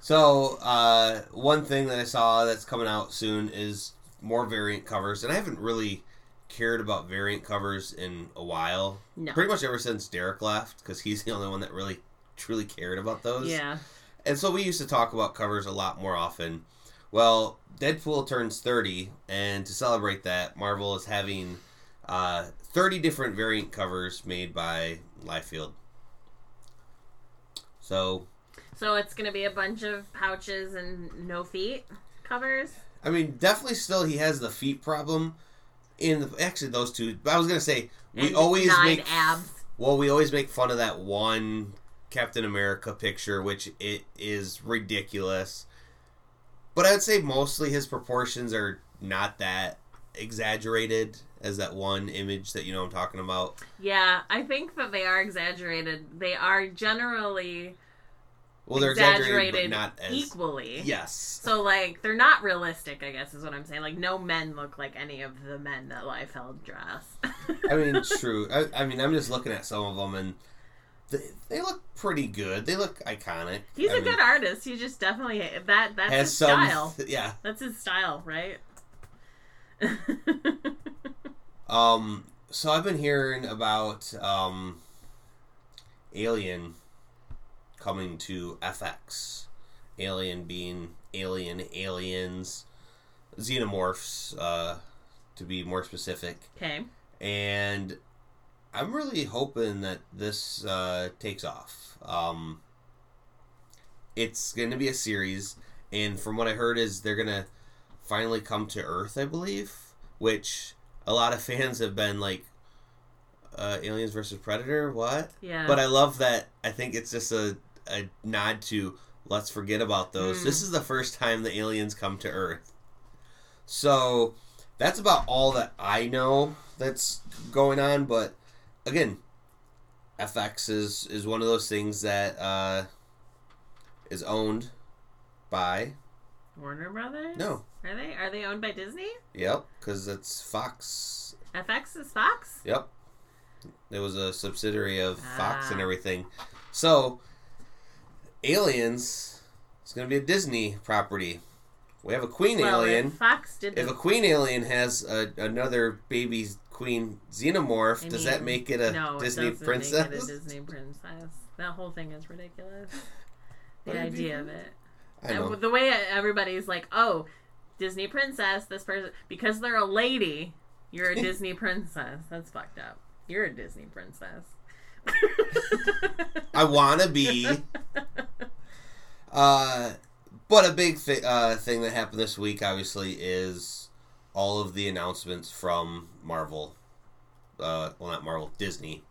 [SPEAKER 1] so uh, one thing that I saw that's coming out soon is more variant covers, and I haven't really cared about variant covers in a while.
[SPEAKER 2] no.
[SPEAKER 1] Pretty much ever since Derek left, because he's the only one that really truly cared about those.
[SPEAKER 2] Yeah.
[SPEAKER 1] And so we used to talk about covers a lot more often. Well, Deadpool turns 30, and to celebrate that, Marvel is having Uh, 30 different variant covers made by Liefeld. So,
[SPEAKER 2] So it's gonna be a bunch of pouches and no feet covers.
[SPEAKER 1] I mean, definitely still he has the feet problem. In the, actually those two, but I was gonna say we
[SPEAKER 2] and
[SPEAKER 1] always make
[SPEAKER 2] abs.
[SPEAKER 1] well we always make fun of that one Captain America picture, which it is ridiculous. But I would say mostly his proportions are not that exaggerated as that one image that you know I'm talking about.
[SPEAKER 2] Yeah, I think that they are exaggerated. They are generally
[SPEAKER 1] Well, they're exaggerated,
[SPEAKER 2] exaggerated
[SPEAKER 1] but not as
[SPEAKER 2] equally.
[SPEAKER 1] yes.
[SPEAKER 2] So like they're not realistic, I guess is what I'm saying. Like no men look like any of the men that Liefeld dress.
[SPEAKER 1] I mean, true. I, I mean, I'm just looking at some of them and they, they look pretty good. They look iconic.
[SPEAKER 2] he's
[SPEAKER 1] a
[SPEAKER 2] a good artist. He just definitely that that's
[SPEAKER 1] Has
[SPEAKER 2] his
[SPEAKER 1] some,
[SPEAKER 2] style.
[SPEAKER 1] yeah.
[SPEAKER 2] That's his style, right?
[SPEAKER 1] Um, so I've been hearing about um, Alien coming to FX. Alien being Alien, Aliens, Xenomorphs, uh, to be more specific.
[SPEAKER 2] okay.
[SPEAKER 1] And I'm really hoping that this uh, takes off. Um, it's going to be a series, and from what I heard, is they're going to finally come to Earth, I believe, which a lot of fans have been like, uh, Aliens versus Predator, what?
[SPEAKER 2] Yeah.
[SPEAKER 1] But I love that. I think it's just a, a nod to let's forget about those.
[SPEAKER 2] Mm.
[SPEAKER 1] This is the first time the aliens come to Earth. So that's about all that I know that's going on. But again, FX is is one of those things that uh, is owned by
[SPEAKER 2] Warner Brothers?
[SPEAKER 1] no,
[SPEAKER 2] Are they are they owned by Disney?
[SPEAKER 1] yep, because it's Fox.
[SPEAKER 2] FX is Fox?
[SPEAKER 1] Yep, it was a subsidiary of Fox and
[SPEAKER 2] Ah.
[SPEAKER 1] everything. So Aliens is going to be a Disney property. We have a queen
[SPEAKER 2] Well,
[SPEAKER 1] alien.
[SPEAKER 2] if Fox did
[SPEAKER 1] If a queen alien has a, another baby queen xenomorph,
[SPEAKER 2] I
[SPEAKER 1] does
[SPEAKER 2] mean,
[SPEAKER 1] that make it a
[SPEAKER 2] no, it
[SPEAKER 1] Disney
[SPEAKER 2] doesn't
[SPEAKER 1] princess?
[SPEAKER 2] Make it a Disney princess. That whole thing is ridiculous. The
[SPEAKER 1] What did you
[SPEAKER 2] idea of it.
[SPEAKER 1] I know.
[SPEAKER 2] And the way everybody's like, oh, Disney princess, this person, because they're a lady, you're a Disney princess. That's fucked up. You're a Disney princess.
[SPEAKER 1] I want to be. Uh, but a big thi- uh, thing that happened this week, obviously, is all of the announcements from Marvel. Uh, well, not Marvel, Disney,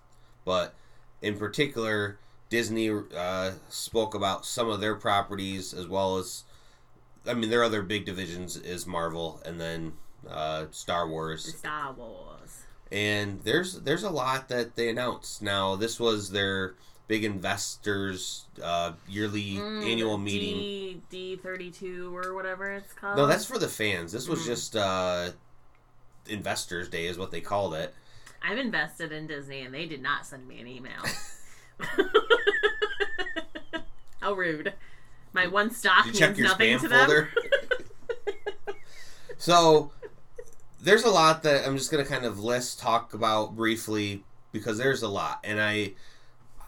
[SPEAKER 1] but in particular, Disney uh, spoke about some of their properties as well as, I mean, their other big divisions is Marvel and then uh, Star Wars.
[SPEAKER 2] Star Wars.
[SPEAKER 1] and there's there's a lot that they announced. Now this was their big investors uh, yearly
[SPEAKER 2] Mm,
[SPEAKER 1] annual meeting.
[SPEAKER 2] D D thirty two or whatever it's called.
[SPEAKER 1] No, that's for the fans. This was
[SPEAKER 2] Mm.
[SPEAKER 1] just uh, investors day is what they called it.
[SPEAKER 2] I've invested in Disney and they did not send me an email. How rude. My one stock
[SPEAKER 1] you
[SPEAKER 2] means nothing to them.
[SPEAKER 1] So there's a lot that I'm just gonna kind of list talk about briefly because there's a lot, and I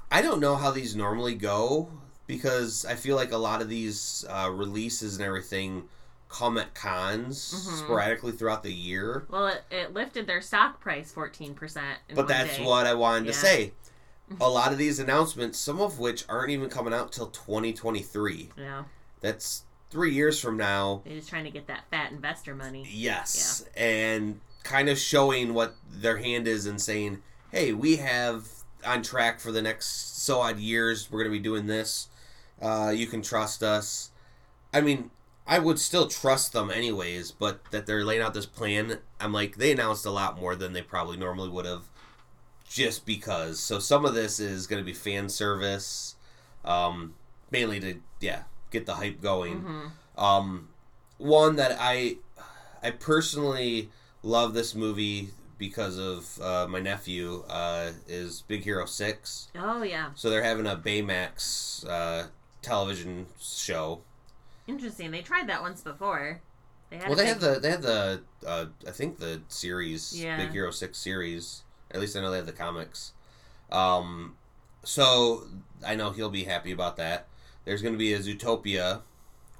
[SPEAKER 1] I don't know how these normally go because I feel like a lot of these uh, releases and everything come at cons
[SPEAKER 2] Mhm.
[SPEAKER 1] sporadically throughout the year.
[SPEAKER 2] Well, it, it lifted their stock price 14%.
[SPEAKER 1] But that's
[SPEAKER 2] day.
[SPEAKER 1] what I wanted to say. A lot of these announcements, some of which aren't even coming out till 2023.
[SPEAKER 2] Yeah.
[SPEAKER 1] That's three years from now.
[SPEAKER 2] They're just trying to get that fat investor money.
[SPEAKER 1] Yes. And kind of showing what their hand is and saying, hey, we have on track for the next so odd years. We're going to be doing this. Uh, you can trust us. I mean, I would still trust them anyways, but that they're laying out this plan, I'm like, they announced a lot more than they probably normally would have just because. So some of this is going to be fan service, um, mainly to, yeah, get the hype going.
[SPEAKER 2] hmm
[SPEAKER 1] Um, one that I I personally love this movie because of uh, my nephew uh, is Big Hero Six.
[SPEAKER 2] Oh, yeah.
[SPEAKER 1] So they're having a Baymax uh, television show.
[SPEAKER 2] Interesting. They tried that once before. They had
[SPEAKER 1] Well, they
[SPEAKER 2] big-
[SPEAKER 1] have the they had the uh, I think the series
[SPEAKER 2] Yeah.
[SPEAKER 1] Big Hero Six series. At least I know they have the comics. Um, so I know he'll be happy about that. There's going to be a Zootopia,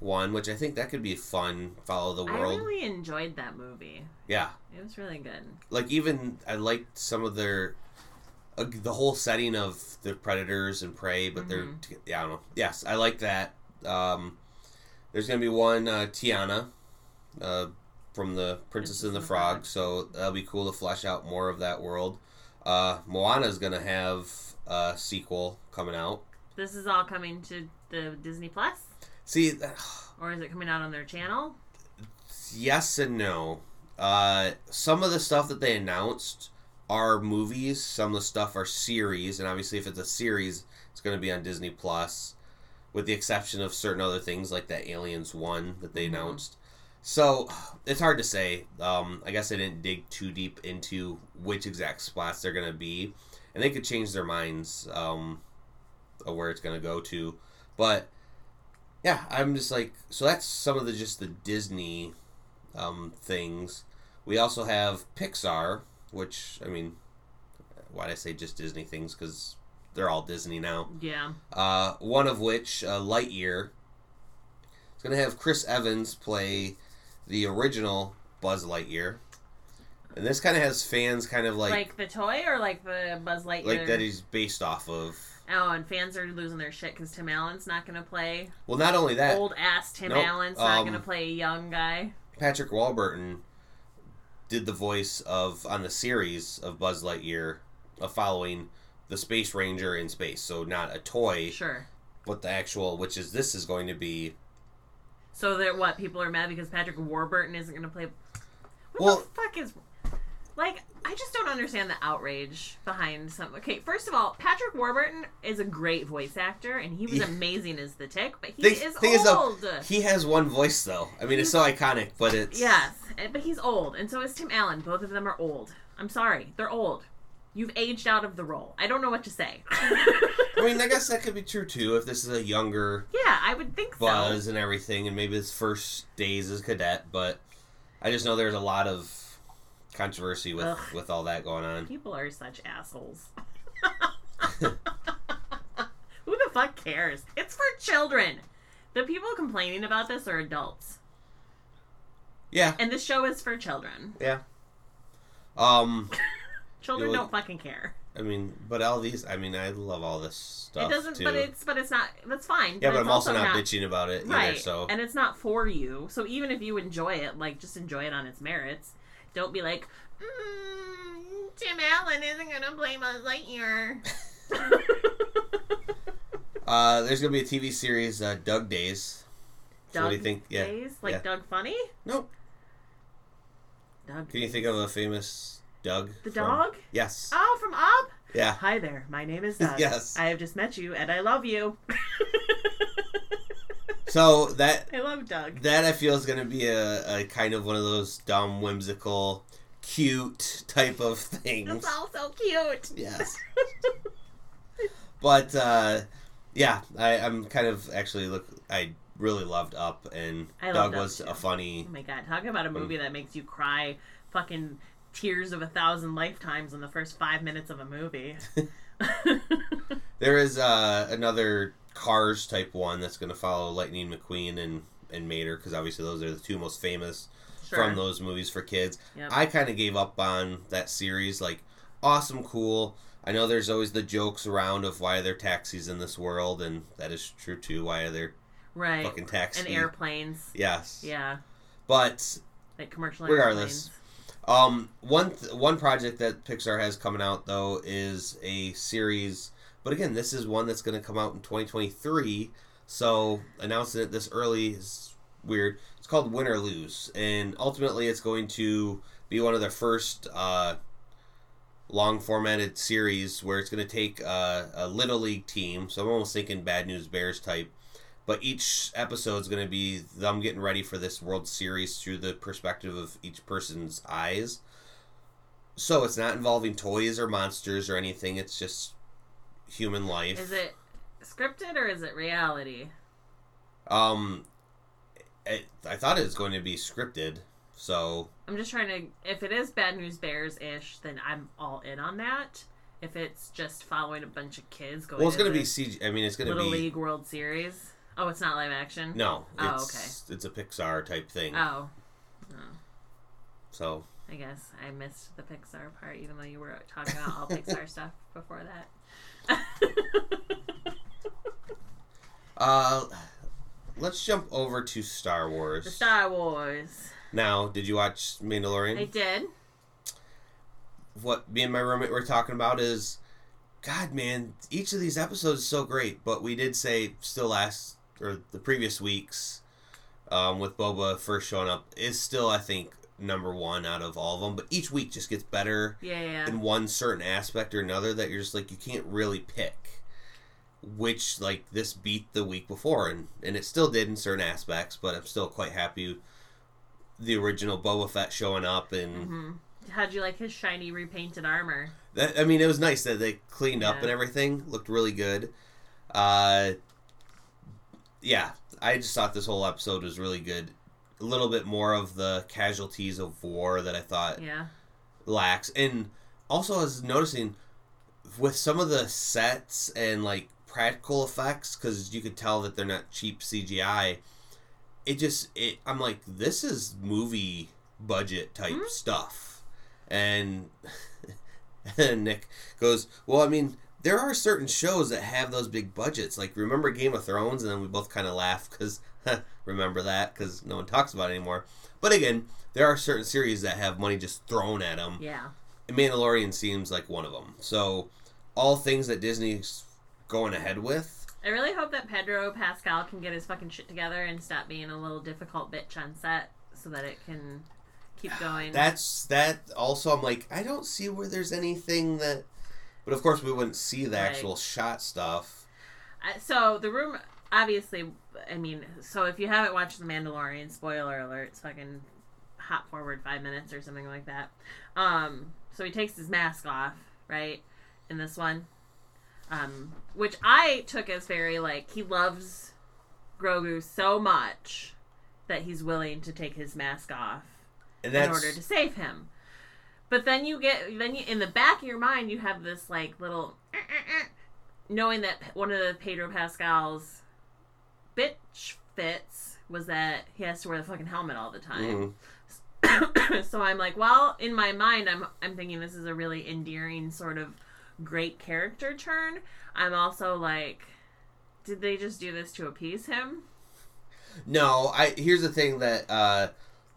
[SPEAKER 1] one, which I think that could be fun. Follow the world.
[SPEAKER 2] I really enjoyed that movie.
[SPEAKER 1] Yeah,
[SPEAKER 2] It was really good.
[SPEAKER 1] like even I liked some of their uh, the whole setting of the predators and prey, but they're
[SPEAKER 2] Mhm.
[SPEAKER 1] yeah, I don't know. Yes, I like that. Um, there's gonna be one uh, Tiana, uh, from the Princess and the Frog, so that'll be cool to flesh out more of that world. Uh, Moana's gonna have a sequel coming out.
[SPEAKER 2] This is all coming to the Disney Plus,
[SPEAKER 1] See,
[SPEAKER 2] or is it coming out on their channel?
[SPEAKER 1] yes and no. Uh, some of the stuff that they announced are movies. Some of the stuff are series, and obviously, if it's a series, it's going to be on Disney Plus, with the exception of certain other things like that Aliens one that they
[SPEAKER 2] Mhm.
[SPEAKER 1] announced. So it's hard to say. Um, I guess I didn't dig too deep into which exact spots they're going to be, and they could change their minds um, of where it's going to go to. But yeah, I'm just like, so that's some of the just the Disney um, things. We also have Pixar, which I mean, why did I say just Disney things? Because they're all Disney now.
[SPEAKER 2] Yeah.
[SPEAKER 1] Uh, one of which, uh, Lightyear, is going to have Chris Evans play the original Buzz Lightyear, and this kind of has fans kind of
[SPEAKER 2] Like,
[SPEAKER 1] like
[SPEAKER 2] the toy or like the Buzz Lightyear?
[SPEAKER 1] like that he's based off of.
[SPEAKER 2] Oh, and fans are losing their shit because Tim Allen's not going to play.
[SPEAKER 1] Well, not only that,
[SPEAKER 2] Old ass Tim
[SPEAKER 1] Nope,
[SPEAKER 2] Allen's not
[SPEAKER 1] um,
[SPEAKER 2] going to play a young guy.
[SPEAKER 1] Patrick Warburton did the voice of on the series of Buzz Lightyear, of following the Space Ranger in space. So not a toy,
[SPEAKER 2] Sure.
[SPEAKER 1] but the actual, which is this is going to be.
[SPEAKER 2] So that what people are mad because Patrick Warburton isn't going to play. What
[SPEAKER 1] Well-
[SPEAKER 2] the fuck is? Like, I just don't understand the outrage behind some. Okay, first of all, Patrick Warburton is a great voice actor, and he was
[SPEAKER 1] Yeah.
[SPEAKER 2] amazing as the Tick, but he is
[SPEAKER 1] thing is, though,
[SPEAKER 2] old.
[SPEAKER 1] He has one voice though. I mean, it's so iconic, but it's
[SPEAKER 2] yes, but he's old, and so is Tim Allen. Both of them are old. I'm sorry, they're old. You've aged out of the role. I don't know what to say.
[SPEAKER 1] I mean, I guess that could be true too if this is a younger
[SPEAKER 2] yeah, I would think so.
[SPEAKER 1] Buzz and everything, and maybe his first days as cadet. But I just know there's a lot of controversy with
[SPEAKER 2] Ugh.
[SPEAKER 1] with all that going on.
[SPEAKER 2] People are such assholes. Who the fuck cares? It's for children. The people complaining about this are adults.
[SPEAKER 1] Yeah,
[SPEAKER 2] And the show is for children.
[SPEAKER 1] yeah. Um,
[SPEAKER 2] Children
[SPEAKER 1] know,
[SPEAKER 2] don't fucking care.
[SPEAKER 1] I mean, but all these, I mean, I love all this stuff
[SPEAKER 2] it doesn't
[SPEAKER 1] too.
[SPEAKER 2] but it's but it's not that's fine.
[SPEAKER 1] yeah, but
[SPEAKER 2] it's
[SPEAKER 1] I'm also not, bitching about it either.
[SPEAKER 2] Right.
[SPEAKER 1] So
[SPEAKER 2] And it's not for you. So even if you enjoy it, like just enjoy it on its merits. Don't be like, mm, Tim Allen isn't gonna play Buzz Lightyear.
[SPEAKER 1] uh, there's gonna be a TV series, uh, Doug Days. So
[SPEAKER 2] Doug
[SPEAKER 1] what do you think? Yeah.
[SPEAKER 2] Days? Like
[SPEAKER 1] yeah.
[SPEAKER 2] Doug Funnie?
[SPEAKER 1] Nope.
[SPEAKER 2] Doug
[SPEAKER 1] Can you think of a famous Doug?
[SPEAKER 2] The
[SPEAKER 1] from-
[SPEAKER 2] dog?
[SPEAKER 1] Yes.
[SPEAKER 2] Oh, from Up?
[SPEAKER 1] Yeah.
[SPEAKER 2] Hi there, my name is Doug.
[SPEAKER 1] Yes.
[SPEAKER 2] I have just met you and I love you.
[SPEAKER 1] So that
[SPEAKER 2] I love Doug.
[SPEAKER 1] that I feel is gonna be a, a kind of one of those dumb, whimsical, cute type of things.
[SPEAKER 2] It's all so cute.
[SPEAKER 1] Yes. but uh, yeah, I, I'm kind of actually look. I really loved Up, and
[SPEAKER 2] I
[SPEAKER 1] Doug
[SPEAKER 2] Up,
[SPEAKER 1] was
[SPEAKER 2] too.
[SPEAKER 1] a funny.
[SPEAKER 2] Oh my god, talk about a movie that makes you cry fucking tears of a thousand lifetimes in the first five minutes of a movie.
[SPEAKER 1] There is uh, another Cars type one that's going to follow Lightning McQueen and and Mater because obviously those are the two most famous
[SPEAKER 2] sure.
[SPEAKER 1] from those movies for kids.
[SPEAKER 2] Yep.
[SPEAKER 1] I kind of gave up on that series. Like, awesome, cool. I know there's always the jokes around of why are there taxis in this world, and that is true too. Why are there
[SPEAKER 2] right.
[SPEAKER 1] fucking taxis?
[SPEAKER 2] And airplanes.
[SPEAKER 1] Yes.
[SPEAKER 2] Yeah.
[SPEAKER 1] But
[SPEAKER 2] Like commercial
[SPEAKER 1] Regardless.
[SPEAKER 2] airplanes.
[SPEAKER 1] Um, one th- one project that Pixar has coming out though is a series. But again, this is one that's going to come out in 2023. So announcing it this early is weird. It's called Win or Lose, and ultimately, it's going to be one of their first uh, long formatted series where it's going to take uh, a little league team. So I'm almost thinking Bad News Bears type. But each episode is going to be them getting ready for this World Series through the perspective of each person's eyes. So it's not involving toys or monsters or anything. It's just human life.
[SPEAKER 2] Is it scripted or is it reality?
[SPEAKER 1] Um, it, I thought it was going to be scripted. So
[SPEAKER 2] I'm just trying to. If it is Bad News Bears ish, then I'm all in on that. If it's just following a bunch of kids going,
[SPEAKER 1] well, it's going to be CG. I mean, it's going to be Little
[SPEAKER 2] League World Series. Oh, it's not live action.
[SPEAKER 1] No,
[SPEAKER 2] Oh,
[SPEAKER 1] it's it's a Pixar type thing.
[SPEAKER 2] Oh,
[SPEAKER 1] So
[SPEAKER 2] I guess I missed the Pixar part, even though you were talking about all Pixar stuff before that.
[SPEAKER 1] uh, let's jump over to Star Wars.
[SPEAKER 2] the Star Wars.
[SPEAKER 1] now, did you watch Mandalorian?
[SPEAKER 2] I did.
[SPEAKER 1] what me and my roommate were talking about is God man, each of these episodes is so great, but we did say still last or the previous weeks um, with Boba first showing up is still I think number one out of all of them, but each week just gets better
[SPEAKER 2] Yeah, yeah. yeah.
[SPEAKER 1] in one certain aspect or another that you're just like you can't really pick which like this beat the week before and and it still did in certain aspects, but I'm still quite happy the original Boba Fett showing up and
[SPEAKER 2] hmm How'd you like his shiny repainted armor?
[SPEAKER 1] that, I mean, it was nice that they cleaned up and everything. Looked really good. Uh, yeah, I just thought this whole episode was really good. A little bit more of the casualties of war that I thought
[SPEAKER 2] Yeah.
[SPEAKER 1] lacks, and also I was noticing with some of the sets and like practical effects because you could tell that they're not cheap CGI. It just it I'm like this is movie budget type
[SPEAKER 2] Mhm.
[SPEAKER 1] stuff, and and Nick goes, well, I mean. There are certain shows that have those big budgets. Like, remember Game of Thrones? And then we both kind of laugh because, remember that? Because no one talks about it anymore. But again, there are certain series that have money just thrown at them.
[SPEAKER 2] Yeah.
[SPEAKER 1] And Mandalorian seems like one of them. So, all things that Disney's going ahead with.
[SPEAKER 2] I really hope that Pedro Pascal can get his fucking shit together and stop being a little difficult bitch on set so that it can keep going.
[SPEAKER 1] That's that. Also, I'm like, I don't see where there's anything that. But of course, we wouldn't see the actual shot stuff.
[SPEAKER 2] So the room obviously i mean so if you haven't watched the mandalorian spoiler alert it's fucking hop forward five minutes or something like that um so he takes his mask off right in this one um which i took as very like he loves grogu so much that he's willing to take his mask off in order to save him. But then you get then you in the back of your mind you have this like little knowing that one of the Pedro Pascal's bitch fits was that he has to wear the fucking helmet all the time.
[SPEAKER 1] Mhm.
[SPEAKER 2] so I'm like, well, in my mind I'm I'm thinking this is a really endearing sort of great character turn. I'm also like did they just do this to appease him?
[SPEAKER 1] No, I here's the thing that uh,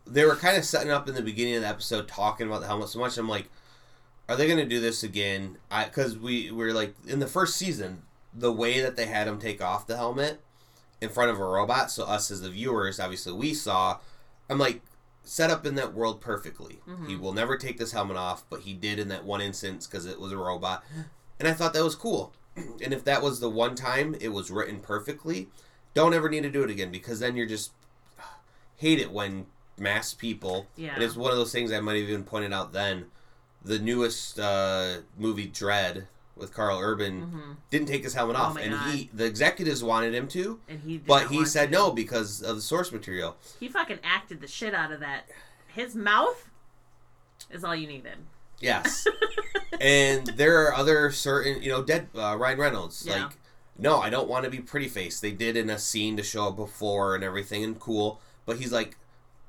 [SPEAKER 1] they were kind of setting up in the beginning of the episode talking about the helmet so much. I'm like, are they going to do this again? I because we were like in the first season, the way that they had him take off the helmet in front of a robot, so us as the viewers, obviously we saw. I'm like set up in that world perfectly.
[SPEAKER 2] Mhm.
[SPEAKER 1] He will never take this helmet off, but he did in that one instance because it was a robot, and I thought that was cool. And if that was the one time it was written perfectly, don't ever need to do it again because then you're just hate it when mass people
[SPEAKER 2] Yeah.
[SPEAKER 1] and it's one of those things i might have even pointed out then the newest uh, movie Dredd with Karl Urban
[SPEAKER 2] hmm
[SPEAKER 1] didn't take his helmet
[SPEAKER 2] Oh
[SPEAKER 1] off and
[SPEAKER 2] God.
[SPEAKER 1] he the executives wanted him to
[SPEAKER 2] And he
[SPEAKER 1] but he said
[SPEAKER 2] to.
[SPEAKER 1] no because of the source material
[SPEAKER 2] He fucking acted the shit out of that. His mouth is all you needed.
[SPEAKER 1] yes and there are other certain you know dead uh, ryan reynolds
[SPEAKER 2] Yeah.
[SPEAKER 1] like no i don't want to be pretty face. they did in a scene to show up before and everything and cool but he's like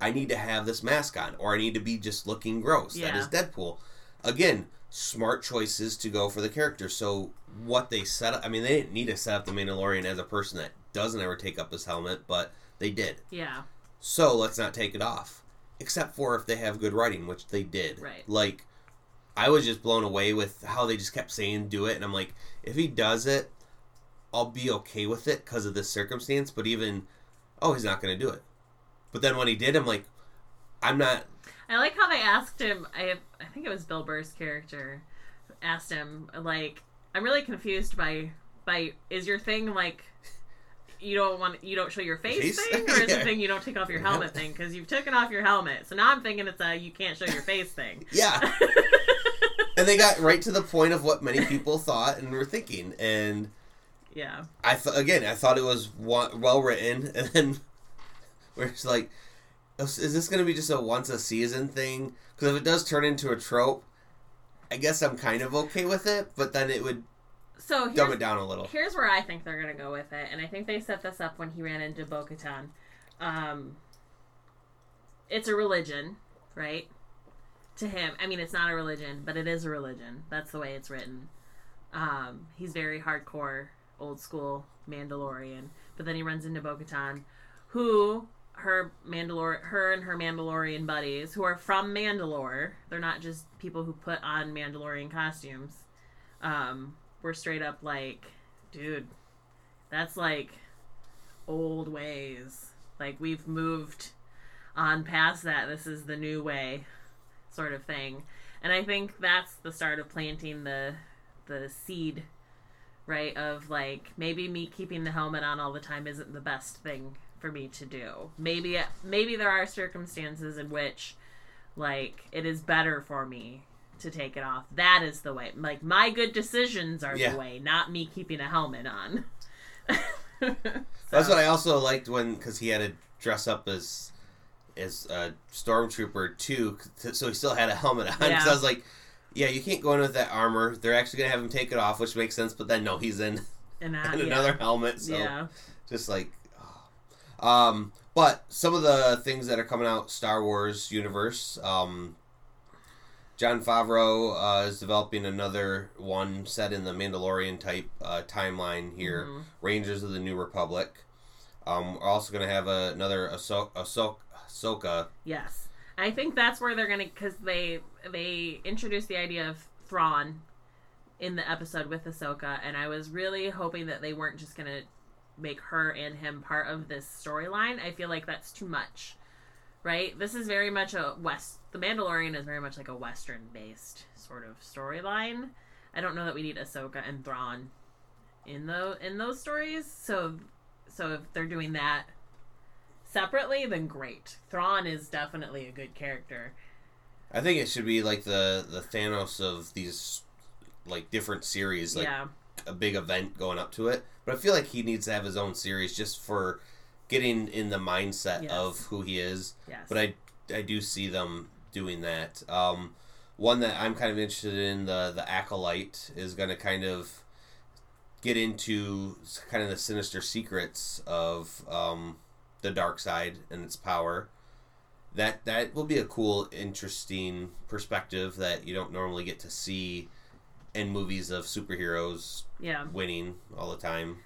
[SPEAKER 1] i need to have this mask on or i need to be just looking gross that
[SPEAKER 2] Yeah.
[SPEAKER 1] is deadpool again smart choices to go for the character so what they set up i mean they didn't need to set up the mandalorian as a person that doesn't ever take up his helmet but they did
[SPEAKER 2] Yeah.
[SPEAKER 1] so let's not take it off. Except for if they have good writing, which they did.
[SPEAKER 2] Right.
[SPEAKER 1] Like, I was just blown away with how they just kept saying do it. And I'm like, if he does it, I'll be okay with it because of this circumstance. But even, oh, he's not going to do it. But then when he did, I'm like, I'm not.
[SPEAKER 2] I like how they asked him. I I think it was Bill Burr's character asked him like, "I'm really confused by by is your thing like." You don't want you don't show your face,
[SPEAKER 1] Face?
[SPEAKER 2] thing, or is
[SPEAKER 1] Yeah.
[SPEAKER 2] the thing you don't take off your helmet thing? Because you've taken off your helmet, so now I'm thinking it's a you can't show your face thing.
[SPEAKER 1] Yeah. and they got right to the point of what many people thought and were thinking. And
[SPEAKER 2] yeah,
[SPEAKER 1] I th- again, I thought it was wa- well written, and then we're just like, is is this going to be just a once a season thing? Because if it does turn into a trope, I guess I'm kind of okay with it. But then it would
[SPEAKER 2] So
[SPEAKER 1] dumb it down a little.
[SPEAKER 2] here's where I think they're gonna go with it, and I think they set this up when he ran into Bo-Katan. Um, it's a religion, right? To him, I mean, it's not a religion, but it is a religion. That's the way it's written. Um, he's very hardcore, old school Mandalorian, but then he runs into Bo-Katan, who her Mandalor, her and her Mandalorian buddies, who are from Mandalore. They're not just people who put on Mandalorian costumes. Um, we're straight up like, dude, that's like old ways. Like we've moved on past that. This is the new way, sort of thing. And I think that's the start of planting the the seed, right? Of like maybe me keeping the helmet on all the time isn't the best thing for me to do. Maybe maybe there are circumstances in which like it is better for me to take it off. That is the way. Like my good decisions are
[SPEAKER 1] Yeah.
[SPEAKER 2] the way, not me keeping a helmet on.
[SPEAKER 1] That's what I also liked when because he had to dress up as as a stormtrooper too, so he still had a helmet on.
[SPEAKER 2] Yeah.
[SPEAKER 1] So I was like, yeah, you can't go in with that armor. They're actually gonna have him take it off, which makes sense. But then no, he's in,
[SPEAKER 2] and, uh,
[SPEAKER 1] in
[SPEAKER 2] yeah.
[SPEAKER 1] another helmet. So
[SPEAKER 2] yeah.
[SPEAKER 1] just like. Um, but some of the things that are coming out Star Wars universe, um. Jon Favreau uh, is developing another one set in the Mandalorian type uh, timeline here.
[SPEAKER 2] Mhm.
[SPEAKER 1] Rangers of the New Republic. Um, we're also going to have a, another Ahso- Ahso- Ahsoka.
[SPEAKER 2] Yes, I think that's where they're gonna because they they introduced the idea of Thrawn in the episode with Ahsoka, and I was really hoping that they weren't just gonna make her and him part of this storyline. I feel like that's too much, right? This is very much a west. The Mandalorian is very much like a Western based sort of storyline. I don't know that we need Ahsoka and Thrawn in the in those stories. So so if they're doing that separately, then great. Thrawn is definitely a good character.
[SPEAKER 1] I think it should be like the the Thanos of these like different series, like
[SPEAKER 2] yeah,
[SPEAKER 1] a big event going up to it. But I feel like he needs to have his own series just for getting in the mindset
[SPEAKER 2] Yes.
[SPEAKER 1] of who he is.
[SPEAKER 2] yes.
[SPEAKER 1] But I I do see them doing that. Um, one that I'm kind of interested in the the acolyte is going to kind of get into kind of the sinister secrets of um, the dark side and its power. That that will be a cool, interesting perspective that you don't normally get to see in movies of superheroes
[SPEAKER 2] yeah.
[SPEAKER 1] winning all the time.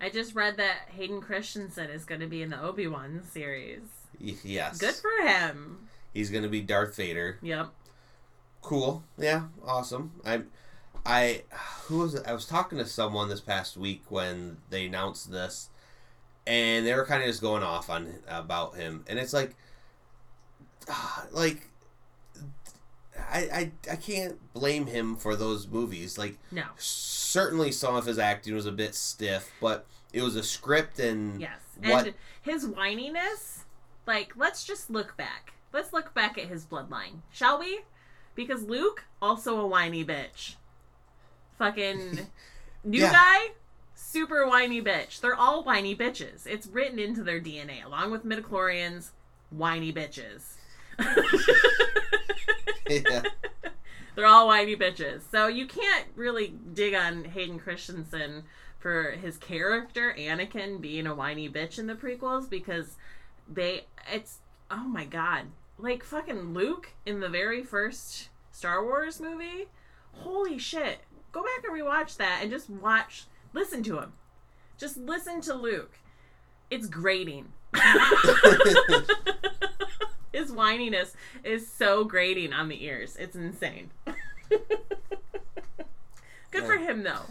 [SPEAKER 2] I just read that Hayden Christensen is going to be in the Obi Wan series.
[SPEAKER 1] Y- Yes,
[SPEAKER 2] Good for him.
[SPEAKER 1] He's going to be Darth Vader.
[SPEAKER 2] Yep.
[SPEAKER 1] cool yeah awesome i i who was i was talking to someone this past week when they announced this and they were kind of just going off on about him and it's like ah, like I, I i can't blame him for those movies like
[SPEAKER 2] No.
[SPEAKER 1] certainly some of his acting was a bit stiff but it was a script and
[SPEAKER 2] Yes.
[SPEAKER 1] What-
[SPEAKER 2] And his whininess, like, let's just look back. Let's look back at his bloodline, shall we? Because Luke, also a whiny bitch. Fucking new
[SPEAKER 1] Yeah.
[SPEAKER 2] guy, super whiny bitch. They're all whiny bitches. It's written into their DNA, along with midichlorians, whiny bitches.
[SPEAKER 1] yeah.
[SPEAKER 2] They're all whiny bitches. So you can't really dig on Hayden Christensen for his character, Anakin, being a whiny bitch in the prequels because they it's oh my god. Like fucking Luke in the very first Star Wars movie. Holy shit. Go back and rewatch that and just watch listen to him. Just listen to Luke. It's grating. His whininess is so grating on the ears. It's insane. Good for him though.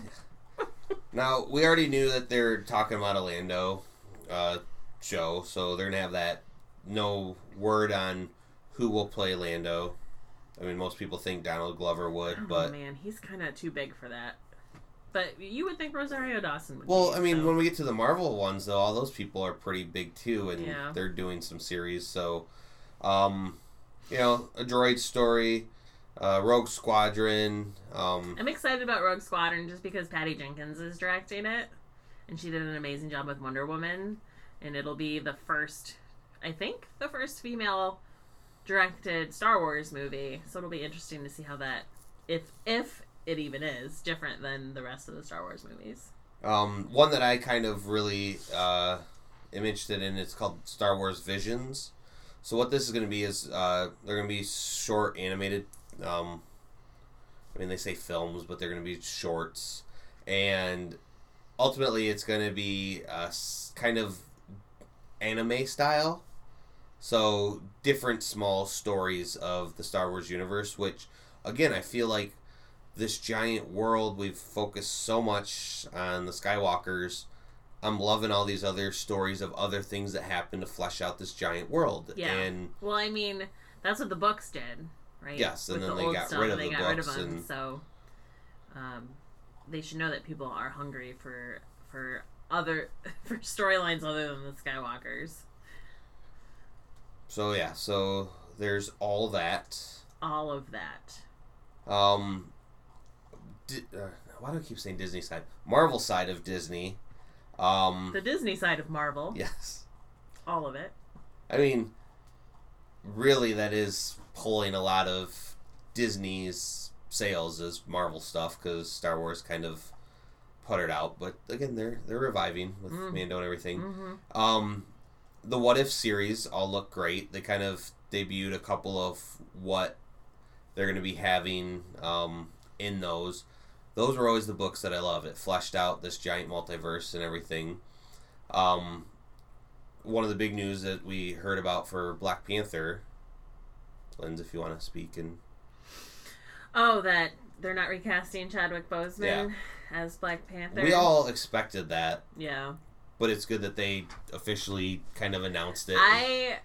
[SPEAKER 1] Now we already knew that they're talking about a Lando uh, show, so they're gonna have that. No word on who will play Lando. I mean, most people think Donald Glover would,
[SPEAKER 2] oh
[SPEAKER 1] but
[SPEAKER 2] man, he's kind of too big for that. But you would think Rosario Dawson would.
[SPEAKER 1] well,
[SPEAKER 2] be,
[SPEAKER 1] I mean,
[SPEAKER 2] so-
[SPEAKER 1] when we get to the Marvel ones, though, all those people are pretty big too, and
[SPEAKER 2] Yeah.
[SPEAKER 1] they're doing some series. So, um, you know, a droid story, uh, Rogue Squadron. Um,
[SPEAKER 2] I'm excited about Rogue Squadron just because Patty Jenkins is directing it, and she did an amazing job with Wonder Woman, and it'll be the first, I think, the first female directed Star Wars movie. So it'll be interesting to see how that, if if it even is different than the rest of the Star Wars movies.
[SPEAKER 1] Um, one that I kind of really uh, am interested in. It's called Star Wars Visions. So what this is going to be is uh, they're going to be short animated. Um, I mean, they say films, but they're going to be shorts, and ultimately, it's going to be uh, kind of anime style. So different small stories of the Star Wars universe, which again, I feel like this giant world we've focused so much on the Skywalkers. I'm loving all these other stories of other things that happen to flesh out this giant world.
[SPEAKER 2] Yeah.
[SPEAKER 1] And
[SPEAKER 2] Well, I mean, that's what the books did, right?
[SPEAKER 1] Yes, and
[SPEAKER 2] With
[SPEAKER 1] then
[SPEAKER 2] the
[SPEAKER 1] they got
[SPEAKER 2] stuff,
[SPEAKER 1] rid of
[SPEAKER 2] they
[SPEAKER 1] the
[SPEAKER 2] got rid of
[SPEAKER 1] books
[SPEAKER 2] them.
[SPEAKER 1] and-
[SPEAKER 2] So, um, they should know that people are hungry for for other for storylines other than the Skywalkers.
[SPEAKER 1] so yeah, so there's all that.
[SPEAKER 2] All of that.
[SPEAKER 1] Um, Di- uh, why do I keep saying Disney side? Marvel side of Disney. Um,
[SPEAKER 2] The Disney side of Marvel.
[SPEAKER 1] yes.
[SPEAKER 2] All of it.
[SPEAKER 1] I mean, really, that is pulling a lot of Disney's sales as Marvel stuff because Star Wars kind of put it out. But again, they're they're reviving with
[SPEAKER 2] Mm.
[SPEAKER 1] Mando and everything.
[SPEAKER 2] hmm
[SPEAKER 1] Um, the What If series all look great. They kind of debuted a couple of what they're going to be having um, in those. Those were always the books that I love. It fleshed out this giant multiverse and everything. Um, one of the big news that we heard about for Black Panther, Lens, if you want to speak, and
[SPEAKER 2] Oh, that they're not recasting Chadwick Boseman as Black Panther.
[SPEAKER 1] we all expected that,
[SPEAKER 2] Yeah.
[SPEAKER 1] but it's good that they officially kind of announced it.
[SPEAKER 2] I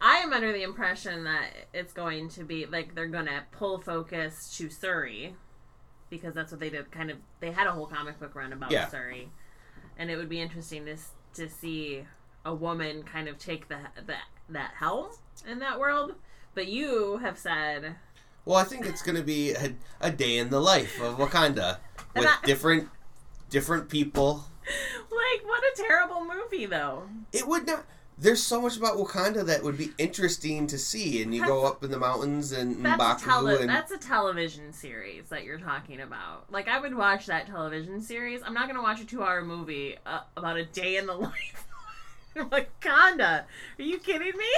[SPEAKER 2] I am under the impression that it's going to be like they're gonna pull focus to Shuri because that's what they did. Kind of, they had a whole comic book run about
[SPEAKER 1] Yeah.
[SPEAKER 2] Shuri, and it would be interesting to to see a woman kind of take the that that helm in that world. But you have said
[SPEAKER 1] Well, I think it's going to be a, a day in the life of Wakanda with
[SPEAKER 2] I-
[SPEAKER 1] different different people.
[SPEAKER 2] like what a terrible movie though.
[SPEAKER 1] It would not. There's so much about Wakanda that would be interesting to see, and you go up in the mountains and
[SPEAKER 2] That's
[SPEAKER 1] Mbaku
[SPEAKER 2] tele-
[SPEAKER 1] and
[SPEAKER 2] that's a television series that you're talking about. Like, I would watch that television series. I'm not going to watch a two hour movie uh, about a day in the life of Wakanda. Are you kidding me?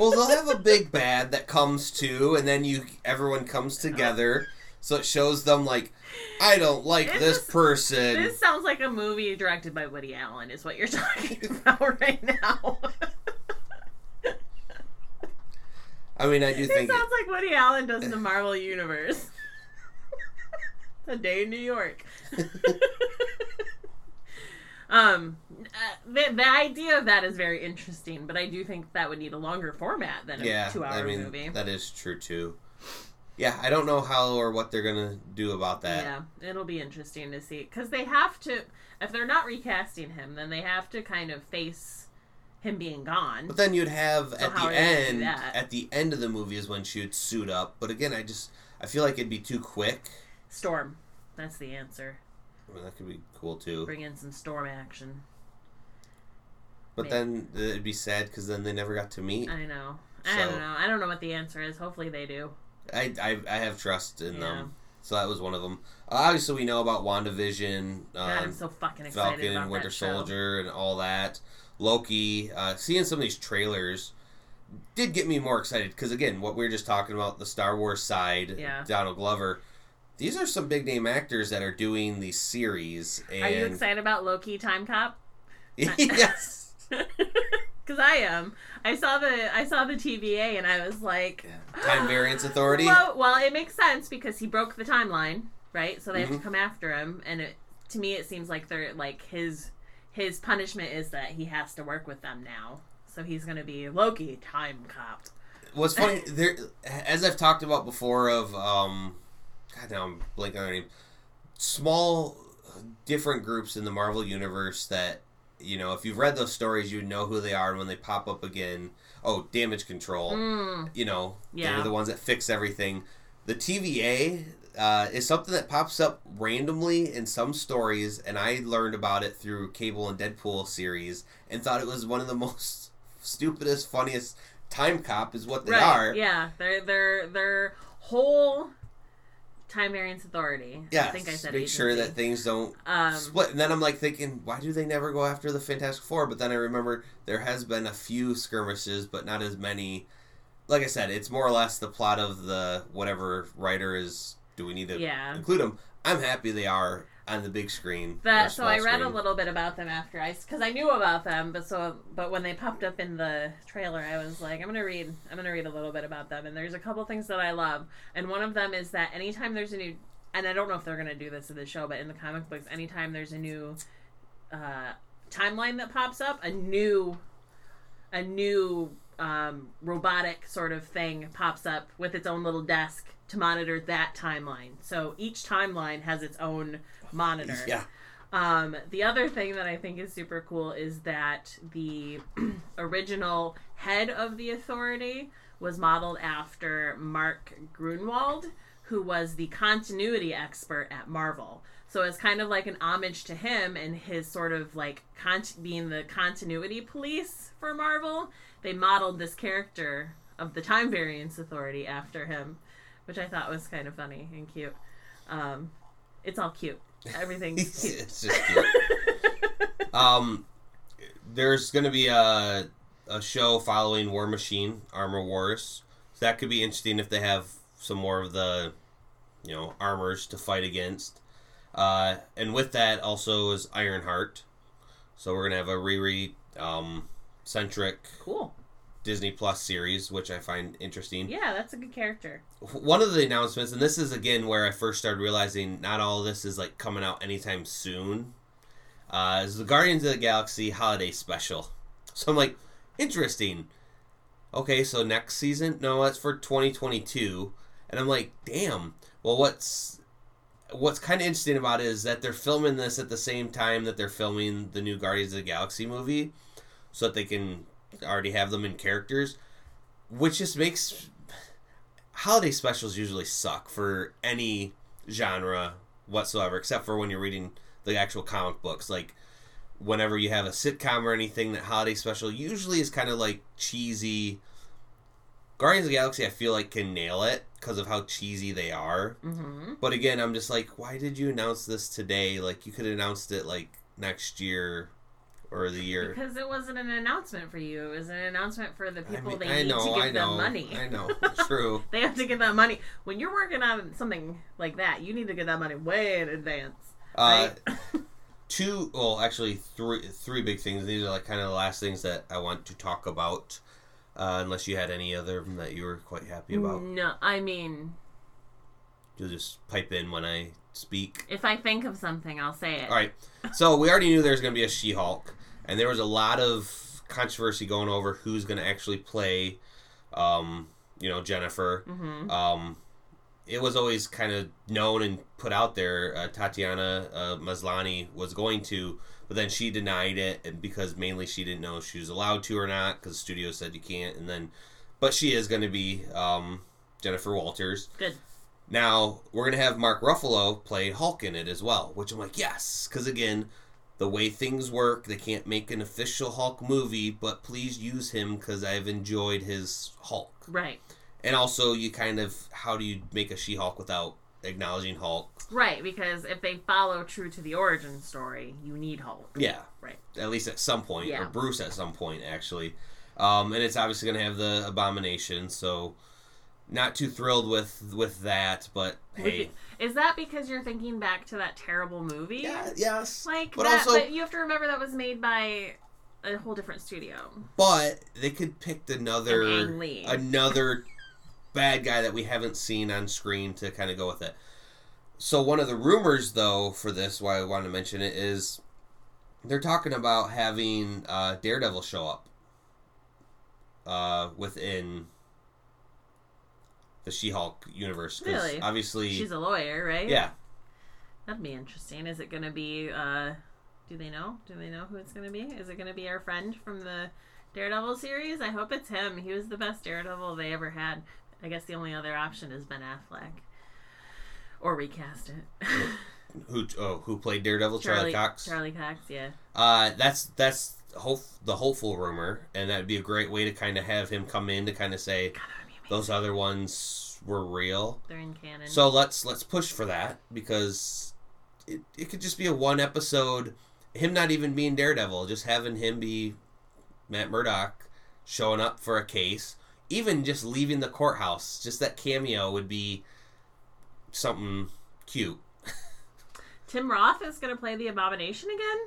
[SPEAKER 1] well, they'll have a big bad that comes to, and then you everyone comes together, so it shows them like, I don't like
[SPEAKER 2] This
[SPEAKER 1] this person.
[SPEAKER 2] this sounds like a movie directed by Woody Allen, is what you're talking about right now.
[SPEAKER 1] I mean, I do
[SPEAKER 2] it
[SPEAKER 1] think
[SPEAKER 2] sounds like Woody Allen does in the Marvel Universe. a day in New York. um, uh, the, the idea of that is very interesting, but I do think that would need a longer format than a
[SPEAKER 1] yeah,
[SPEAKER 2] two-hour
[SPEAKER 1] I mean
[SPEAKER 2] movie.
[SPEAKER 1] that is true too. Yeah, I don't know how or what they're gonna do about that.
[SPEAKER 2] Yeah, it'll be interesting to see because they have to. If they're not recasting him, then they have to kind of face him being gone.
[SPEAKER 1] But then you'd have
[SPEAKER 2] So
[SPEAKER 1] at the
[SPEAKER 2] are they gonna do
[SPEAKER 1] end, at the end of the movie is when she would suit up. But again, I just I feel like it'd be too quick.
[SPEAKER 2] Storm, that's the answer.
[SPEAKER 1] Mean, that could be cool too.
[SPEAKER 2] Bring in some storm action.
[SPEAKER 1] But then uh, it'd be sad because then they never got to meet.
[SPEAKER 2] I know. I don't know. I don't know what the answer is. Hopefully they do.
[SPEAKER 1] I I, I have trust in
[SPEAKER 2] Yeah.
[SPEAKER 1] them. So that was one of them. Obviously, we know about WandaVision,
[SPEAKER 2] God, I'm
[SPEAKER 1] um,
[SPEAKER 2] so fucking excited
[SPEAKER 1] Falcon,
[SPEAKER 2] about
[SPEAKER 1] and Winter. Soldier, and all that. Loki. Uh, seeing some of these trailers did get me more excited because again, what we were just talking about the Star Wars side,
[SPEAKER 2] Yeah.
[SPEAKER 1] Donald Glover. These are some big name actors that are doing these series. And
[SPEAKER 2] Are you excited about Loki Time Cop?
[SPEAKER 1] yes.
[SPEAKER 2] Because I am. I saw the I saw the TVA and I was like,
[SPEAKER 1] Time Variance Authority.
[SPEAKER 2] Well, well, it makes sense because he broke the timeline, right? So they have
[SPEAKER 1] Mhm.
[SPEAKER 2] to come after him, and it, to me, it seems like they're like his his punishment is that he has to work with them now. So he's gonna be Loki Time Cop.
[SPEAKER 1] What's funny there, as I've talked about before, of um, God, now I'm blanking on their name. Small, different groups in the Marvel universe that you know, if you've read those stories, you know who they are, and when they pop up again, oh, Damage Control.
[SPEAKER 2] Mm,
[SPEAKER 1] You know,
[SPEAKER 2] Yeah.
[SPEAKER 1] they're the ones that fix everything. The TVA uh, is something that pops up randomly in some stories, and I learned about it through Cable and Deadpool series, and thought it was one of the most stupidest, funniest. Time Cop is what they
[SPEAKER 2] right.
[SPEAKER 1] are.
[SPEAKER 2] Yeah. Their their their whole Time Variance Authority.
[SPEAKER 1] Yeah,
[SPEAKER 2] I think I said
[SPEAKER 1] make sure that things don't
[SPEAKER 2] Um,
[SPEAKER 1] split. And then I'm like thinking, why do they never go after the Fantastic Four? But then I remember there has been a few skirmishes, but not as many. Like I said, it's more or less the plot of the whatever writer is. Do we need to
[SPEAKER 2] Yeah.
[SPEAKER 1] include them? I'm happy they are on the big screen.
[SPEAKER 2] That so I read a little bit about them after I because I knew about them, but so but when they popped up in the trailer, I was like, I'm gonna read I'm gonna read a little bit about them, and there's a couple things that I love, and one of them is that anytime there's a new, and I don't know if they're gonna do this in the show, but in the comic books, anytime there's a new uh, timeline that pops up, a new a new um, robotic sort of thing pops up with its own little desk to monitor that timeline. So each timeline has its own monitor.
[SPEAKER 1] Yeah.
[SPEAKER 2] Um, the other thing that I think is super cool is that the original head of the authority was modeled after Mark Gruenwald, who was the continuity expert at Marvel. So it's kind of like an homage to him and his sort of like con- being the continuity police for Marvel. They modeled this character of the Time Variance Authority after him, which I thought was kind of funny and cute. Um, it's all cute. Everything's cute.
[SPEAKER 1] it's just cute. um, there's going to be a a show following War Machine Armor Wars. So that could be interesting if they have some more of the, you know, armors to fight against. Uh, and with that also is Ironheart. So we're gonna have a Riri um, centric
[SPEAKER 2] cool.
[SPEAKER 1] Disney Plus series, which I find interesting.
[SPEAKER 2] Yeah, that's a good character.
[SPEAKER 1] One of the announcements, and this is again where I first started realizing not all of this is like coming out anytime soon, uh, is the Guardians of the Galaxy Holiday Special. So I'm like, interesting. Okay, so next season? No, that's for 2022. And I'm like, damn. Well, what's what's kind of interesting about it is that they're filming this at the same time that they're filming the new Guardians of the Galaxy movie, so that they can already have them in characters, which just makes holiday specials usually suck for any genre whatsoever, except for when you're reading the actual comic books. Like whenever you have a sitcom or anything, that holiday special usually is kind of like cheesy. Guardians of the Galaxy, I feel like can nail it because of how cheesy they are.
[SPEAKER 2] Mm-hmm.
[SPEAKER 1] But again, I'm just like, why did you announce this today? Like you could have announced it like next year or the year.
[SPEAKER 2] Because it wasn't an announcement for you. It was an announcement for the
[SPEAKER 1] I,
[SPEAKER 2] people
[SPEAKER 1] mean,
[SPEAKER 2] they
[SPEAKER 1] I
[SPEAKER 2] need
[SPEAKER 1] know,
[SPEAKER 2] to give
[SPEAKER 1] I know,
[SPEAKER 2] them money.
[SPEAKER 1] I know, true.
[SPEAKER 2] They have to get that money. When you're working on something like that, you need to get that money way in advance.
[SPEAKER 1] Uh,
[SPEAKER 2] Right?
[SPEAKER 1] two well actually three three big things these are like kind of the last things that i want to talk about uh, unless you had any other of them that you were quite happy about
[SPEAKER 2] No, I mean,
[SPEAKER 1] you'll just pipe in when i speak
[SPEAKER 2] if I think of something, I'll say it.
[SPEAKER 1] all right so we already knew there was going to be a she-hulk and there was a lot of controversy going over who's going to actually play um, you know jennifer
[SPEAKER 2] Mm-hmm.
[SPEAKER 1] um, it was always kind of known and put out there. Uh, Tatiana uh, Maslany was going to, but then she denied it, and because mainly she didn't know if she was allowed to or not, because the studio said you can't. And then, but she is going to be um, Jennifer Walters.
[SPEAKER 2] Good.
[SPEAKER 1] Now we're gonna have Mark Ruffalo play Hulk in it as well, which I'm like, yes, because again, the way things work, they can't make an official Hulk movie, but please use him because I've enjoyed his Hulk.
[SPEAKER 2] Right.
[SPEAKER 1] And also, you kind of how do you make a She-Hulk without acknowledging Hulk?
[SPEAKER 2] Right, because if they follow true to the origin story, you need Hulk.
[SPEAKER 1] Yeah,
[SPEAKER 2] Right.
[SPEAKER 1] At least at some point,
[SPEAKER 2] Yeah.
[SPEAKER 1] or Bruce at some point, actually. Um, and it's obviously going to have the Abomination, so not too thrilled with with that. But hey,
[SPEAKER 2] Is that because you're thinking back to that terrible movie?
[SPEAKER 1] yeah, yes,
[SPEAKER 2] Like
[SPEAKER 1] But
[SPEAKER 2] that,
[SPEAKER 1] also-
[SPEAKER 2] but you have to remember that was made by a whole different studio.
[SPEAKER 1] but they could pick another another bad guy that we haven't seen on screen to kind of go with it. So one of the rumors, though, for this, why I wanted to mention it is they're talking about having uh, Daredevil show up uh, within the She-Hulk universe.
[SPEAKER 2] Really?
[SPEAKER 1] Obviously,
[SPEAKER 2] She's a lawyer, right?
[SPEAKER 1] yeah.
[SPEAKER 2] That'd be interesting. Is it going to be? uh Do they know? Do they know who it's going to be? Is it going to be our friend from the Daredevil series? I hope it's him. He was the best Daredevil they ever had. I guess the only other option is Ben Affleck, or recast it.
[SPEAKER 1] Who oh, who played Daredevil? Charlie, Cox.
[SPEAKER 2] Charlie Cox. Yeah.
[SPEAKER 1] Uh, that's that's hope the hopeful rumor, and that'd be a great way to kind of have him come in to kind of say,
[SPEAKER 2] God, that would be
[SPEAKER 1] those other ones were real.
[SPEAKER 2] They're in canon.
[SPEAKER 1] So let's let's push for that because it, it could just be a one episode him not even being Daredevil, just having him be Matt Murdock showing up for a case, even just leaving the courthouse, just that cameo would be something cute.
[SPEAKER 2] Tim Roth is going to play the Abomination again.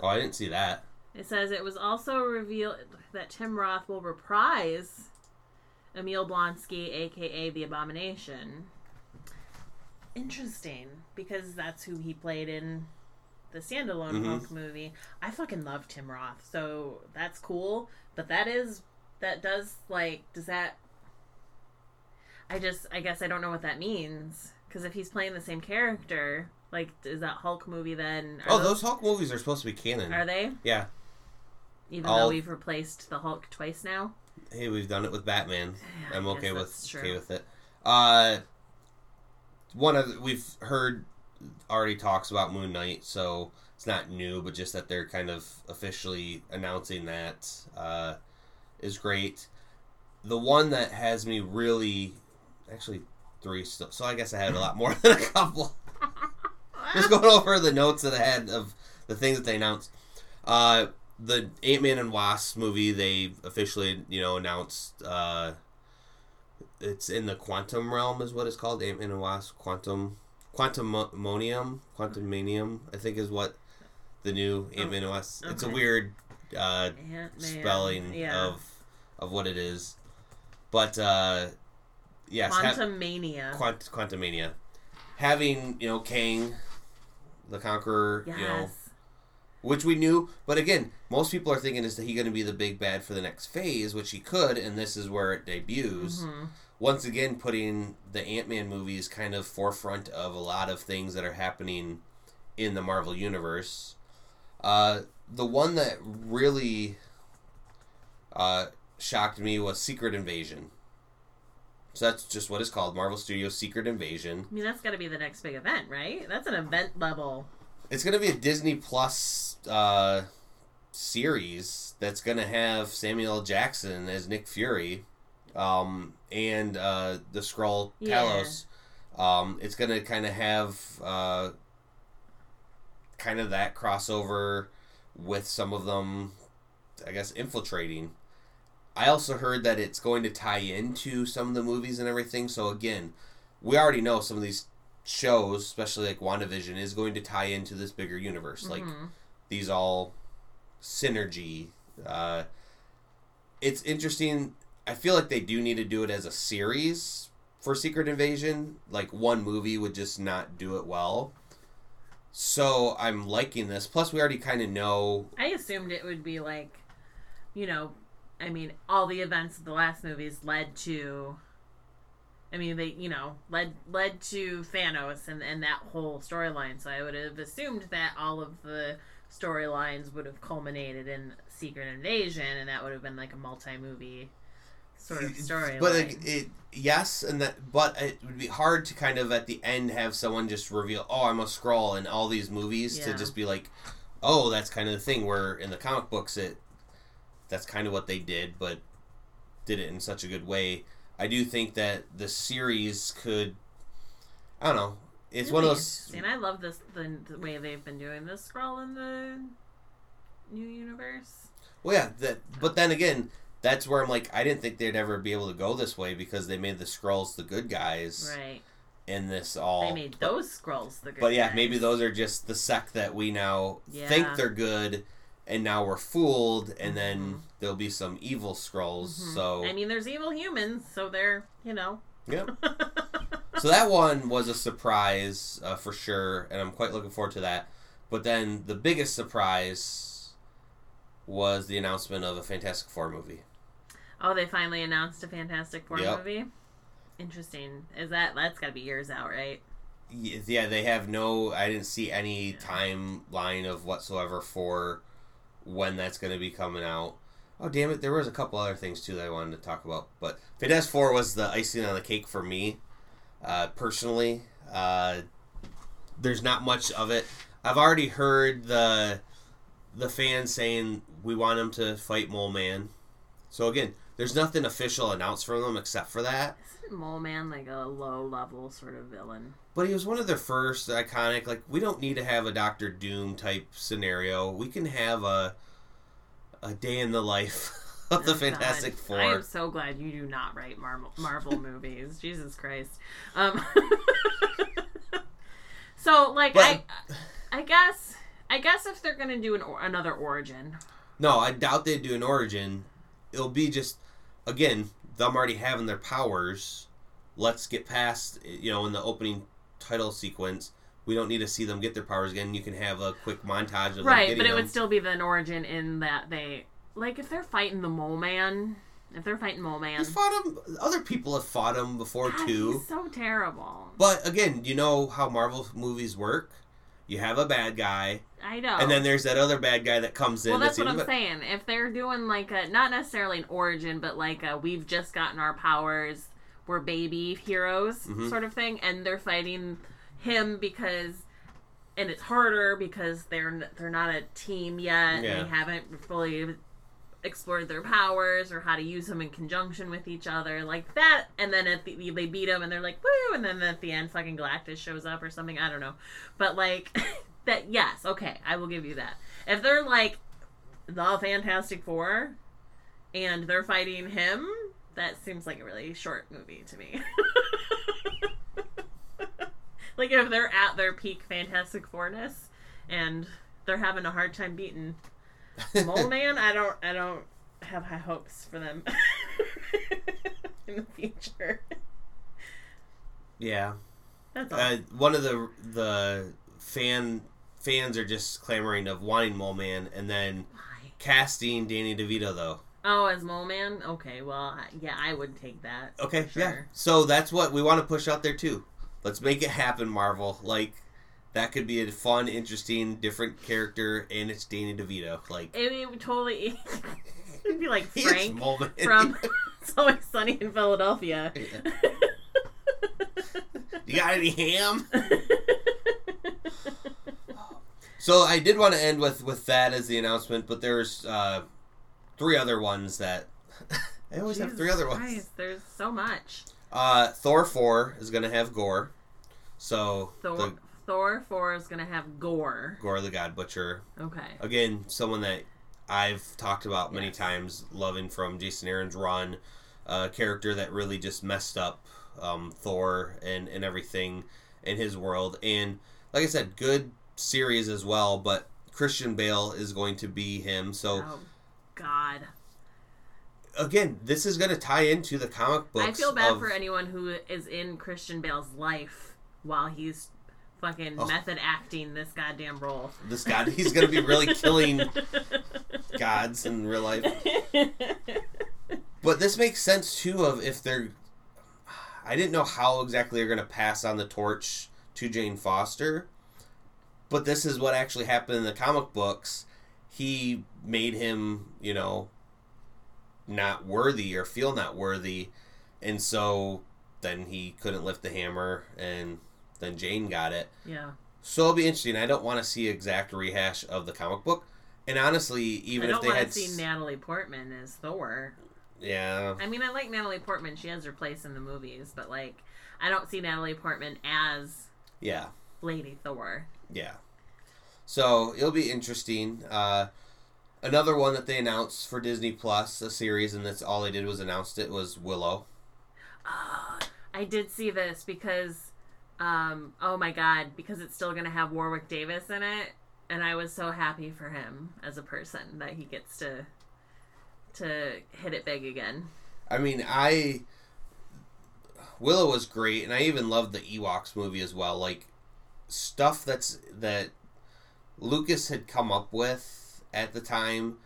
[SPEAKER 1] Oh, I didn't see that.
[SPEAKER 2] It says it was also revealed that Tim Roth will reprise Emil Blonsky, aka the Abomination. Interesting, because that's who he played in the standalone
[SPEAKER 1] Mhm.
[SPEAKER 2] Hulk movie. I fucking love Tim Roth, so that's cool. But that is that does like does that? I just I guess I don't know what that means because if he's playing the same character, like is that Hulk movie then?
[SPEAKER 1] Oh, those Hulk movies are supposed to be canon.
[SPEAKER 2] are they?
[SPEAKER 1] Yeah.
[SPEAKER 2] Even though we've replaced the Hulk twice now.
[SPEAKER 1] Hey, we've done it with Batman. I'm okay with
[SPEAKER 2] that's
[SPEAKER 1] okay with it. Uh, one of we've heard already talks about Moon Knight, so it's not new, but just that they're kind of officially announcing that uh, is great. The one that has me really, actually three, still, so I guess I had a lot more than a couple. just going over the notes that I had of the things that they announced. Uh, the Ant Man and Wasp movie, they officially, you know, announced. Uh, it's in the quantum realm, is what it's called. Ant Man and Wasp, quantum, quantumonium, quantumanium. I think is what the new Ant Man and Wasp. It's a weird uh, spelling
[SPEAKER 2] yeah.
[SPEAKER 1] of of what it is, but uh, yes, ha-
[SPEAKER 2] Quantum Mania.
[SPEAKER 1] Quant- Quantumania. Having, you know, Kang, the Conqueror,
[SPEAKER 2] yes.
[SPEAKER 1] you know, which we knew, but again, most people are thinking is that he going to be the big bad for the next phase, which he could, and this is where it debuts.
[SPEAKER 2] Mhm.
[SPEAKER 1] Once again, putting the Ant Man movies kind of forefront of a lot of things that are happening in the Marvel Universe. Uh, the one that really uh, shocked me was Secret Invasion. So that's just what it's called Marvel Studios Secret Invasion.
[SPEAKER 2] I mean, that's got to be the next big event, right? That's an event level.
[SPEAKER 1] It's going to be a Disney Plus uh, series that's going to have Samuel L. Jackson as Nick Fury um, and uh, the Skrull
[SPEAKER 2] Yeah.
[SPEAKER 1] Talos. Um, it's going to kind of have uh, kind of that crossover with some of them, I guess, infiltrating. I also heard that it's going to tie into some of the movies and everything. So again, we already know some of these shows, especially like WandaVision, is going to tie into this bigger universe. Like
[SPEAKER 2] Mhm.
[SPEAKER 1] these all synergy. Uh, it's interesting. I feel like they do need to do it as a series for Secret Invasion. Like one movie would just not do it well. So I'm liking this. Plus, we already kind of know.
[SPEAKER 2] I assumed it would be like, you know, I mean, all the events of the last movies led to. I mean, they you know led led to Thanos and and that whole storyline. So I would have assumed that all of the storylines would have culminated in Secret Invasion, and that would have been like a multi movie sort of storyline.
[SPEAKER 1] But like, it, yes, and that, but it would be hard to kind of at the end have someone just reveal, "Oh, I'm a Skrull," in all these movies to just be like, "Oh, that's kind of the thing." Where in the comic books, it that's kind of what they did, but did it in such a good way. I do think that the series could, I don't know, it's one of those.
[SPEAKER 2] And I love this the, the way they've been doing this Skrull in the new universe.
[SPEAKER 1] Well, yeah, that, but then again, that's where I'm like, I didn't think they'd ever be able to go this way because they made the Skrulls the good guys
[SPEAKER 2] Right.
[SPEAKER 1] in this all.
[SPEAKER 2] They made those Skrulls the good
[SPEAKER 1] But yeah,
[SPEAKER 2] guys.
[SPEAKER 1] maybe those are just the sect that we now think they're good, and now we're fooled, and then there'll be some evil Skrulls.
[SPEAKER 2] Mhm.
[SPEAKER 1] So
[SPEAKER 2] I mean, there's evil humans, so they're you know.
[SPEAKER 1] yeah, so that one was a surprise uh, for sure, and I'm quite looking forward to that. But then the biggest surprise was the announcement of a Fantastic Four movie.
[SPEAKER 2] oh, they finally announced a Fantastic Four
[SPEAKER 1] Yep.
[SPEAKER 2] movie. Interesting. Is that that's got to be years out, right?
[SPEAKER 1] Yeah, they have no. I didn't see any timeline of whatsoever for when that's going to be coming out. Oh damn it! There was a couple other things too that I wanted to talk about, but Fantastic Four was the icing on the cake for me, uh, personally. Uh, there's not much of it. I've already heard the the fans saying we want him to fight Mole Man. So again, there's nothing official announced from them except for that.
[SPEAKER 2] Isn't Mole Man like a low level sort of villain?
[SPEAKER 1] But he was one of their first iconic. Like we don't need to have a Doctor Doom type scenario. We can have a a day in the life of the
[SPEAKER 2] Oh,
[SPEAKER 1] Fantastic
[SPEAKER 2] God.
[SPEAKER 1] Four.
[SPEAKER 2] I am so glad you do not write Marvel, Marvel movies. Jesus Christ. Um, so, like,
[SPEAKER 1] But-
[SPEAKER 2] I, I guess, I guess if they're gonna do an or, another origin,
[SPEAKER 1] No, I doubt they'd do an origin. It'll be just again them already having their powers. Let's get past you know in the opening title sequence. We don't need to see them get their powers again. You can have a quick montage of
[SPEAKER 2] right? But it
[SPEAKER 1] them.
[SPEAKER 2] would still be an origin in that they, like, if they're fighting the Mole Man, if they're fighting Mole Man,
[SPEAKER 1] He's fought him. Other people have fought him before
[SPEAKER 2] God,
[SPEAKER 1] too.
[SPEAKER 2] he's so terrible.
[SPEAKER 1] But again, you know how Marvel movies work. You have a bad guy,
[SPEAKER 2] I know.
[SPEAKER 1] and then there's that other bad guy that comes in.
[SPEAKER 2] Well, that's what I'm saying. If they're doing like a not necessarily an origin, but like a we've just gotten our powers, we're baby heroes
[SPEAKER 1] Mhm.
[SPEAKER 2] sort of thing, and they're fighting him because, and it's harder because they're they're not a team yet.
[SPEAKER 1] Yeah.
[SPEAKER 2] They haven't fully explored their powers or how to use them in conjunction with each other like that and then at the, they beat him and they're like woo and then at the end fucking galactus shows up or something i don't know but like that yes okay i will give you that if they're like the fantastic four and they're fighting him that seems like a really short movie to me like if they're at their peak fantastic fourness and they're having a hard time beating Mole Man, I don't I don't have high hopes for them in the future.
[SPEAKER 1] yeah.
[SPEAKER 2] That's all.
[SPEAKER 1] Uh, one of the the fan fans are just clamoring of wanting Mole Man, and then
[SPEAKER 2] Why?
[SPEAKER 1] casting Danny DeVito though.
[SPEAKER 2] Oh, as Mole Man? Okay, well, yeah, I would take that.
[SPEAKER 1] Okay,
[SPEAKER 2] for
[SPEAKER 1] yeah.
[SPEAKER 2] sure.
[SPEAKER 1] So that's what we want to push out there too. Let's make it happen, Marvel. Like that could be a fun, interesting, different character, and it's Danny DeVito. Like
[SPEAKER 2] It, it would totally. It'd be like Frank from It's Always Sunny in Philadelphia.
[SPEAKER 1] you got any ham? So I did want to end with with that as the announcement, but there's uh, three other ones that I always have three other ones.
[SPEAKER 2] Christ, there's so much.
[SPEAKER 1] Uh, Thor four is gonna have Gorr, so
[SPEAKER 2] Thor,
[SPEAKER 1] the
[SPEAKER 2] Thor 4 is going to have gore.
[SPEAKER 1] Gorr the God Butcher
[SPEAKER 2] Okay.
[SPEAKER 1] again, someone that I've talked about many
[SPEAKER 2] Yes.
[SPEAKER 1] times, loving from Jason Aaron's run, a character that really just messed up um, Thor and and everything in his world, and like I said, good series as well. But Christian Bale is going to be him, so
[SPEAKER 2] Oh, God.
[SPEAKER 1] again, this is going to tie into the comic books.
[SPEAKER 2] I feel bad
[SPEAKER 1] of-
[SPEAKER 2] for anyone who is in Christian Bale's life while he's fucking
[SPEAKER 1] Oh.
[SPEAKER 2] method acting this goddamn role.
[SPEAKER 1] this guy. He's going to be really killing gods in real life. But this makes sense too of if they're I didn't know how exactly they're going to pass on the torch to Jane Foster. But this is what actually happened in the comic books. He made him, you know, not worthy or feel not worthy. And so then he couldn't lift the hammer and then Jane got it.
[SPEAKER 2] yeah.
[SPEAKER 1] So it'll be interesting. I don't want to see exact rehash of the comic book. And honestly, even
[SPEAKER 2] I
[SPEAKER 1] if
[SPEAKER 2] don't
[SPEAKER 1] they
[SPEAKER 2] want
[SPEAKER 1] had
[SPEAKER 2] to see
[SPEAKER 1] s-
[SPEAKER 2] Natalie Portman as Thor.
[SPEAKER 1] yeah,
[SPEAKER 2] I mean, I like Natalie Portman. She has her place in the movies, but like, I don't see Natalie Portman as
[SPEAKER 1] yeah.
[SPEAKER 2] Lady Thor.
[SPEAKER 1] Yeah. So it'll be interesting. Uh, another one that they announced for Disney Plus, a series, and that's all they did was announced it was Willow.
[SPEAKER 2] Ah, I did see this because, um, oh my god, because it's still gonna have Warwick Davis in it, and I was so happy for him as a person that he gets to to hit it big again.
[SPEAKER 1] I mean, I Willow was great, and I even loved the Ewoks movie as well. Like stuff that's that Lucas had come up with at the time.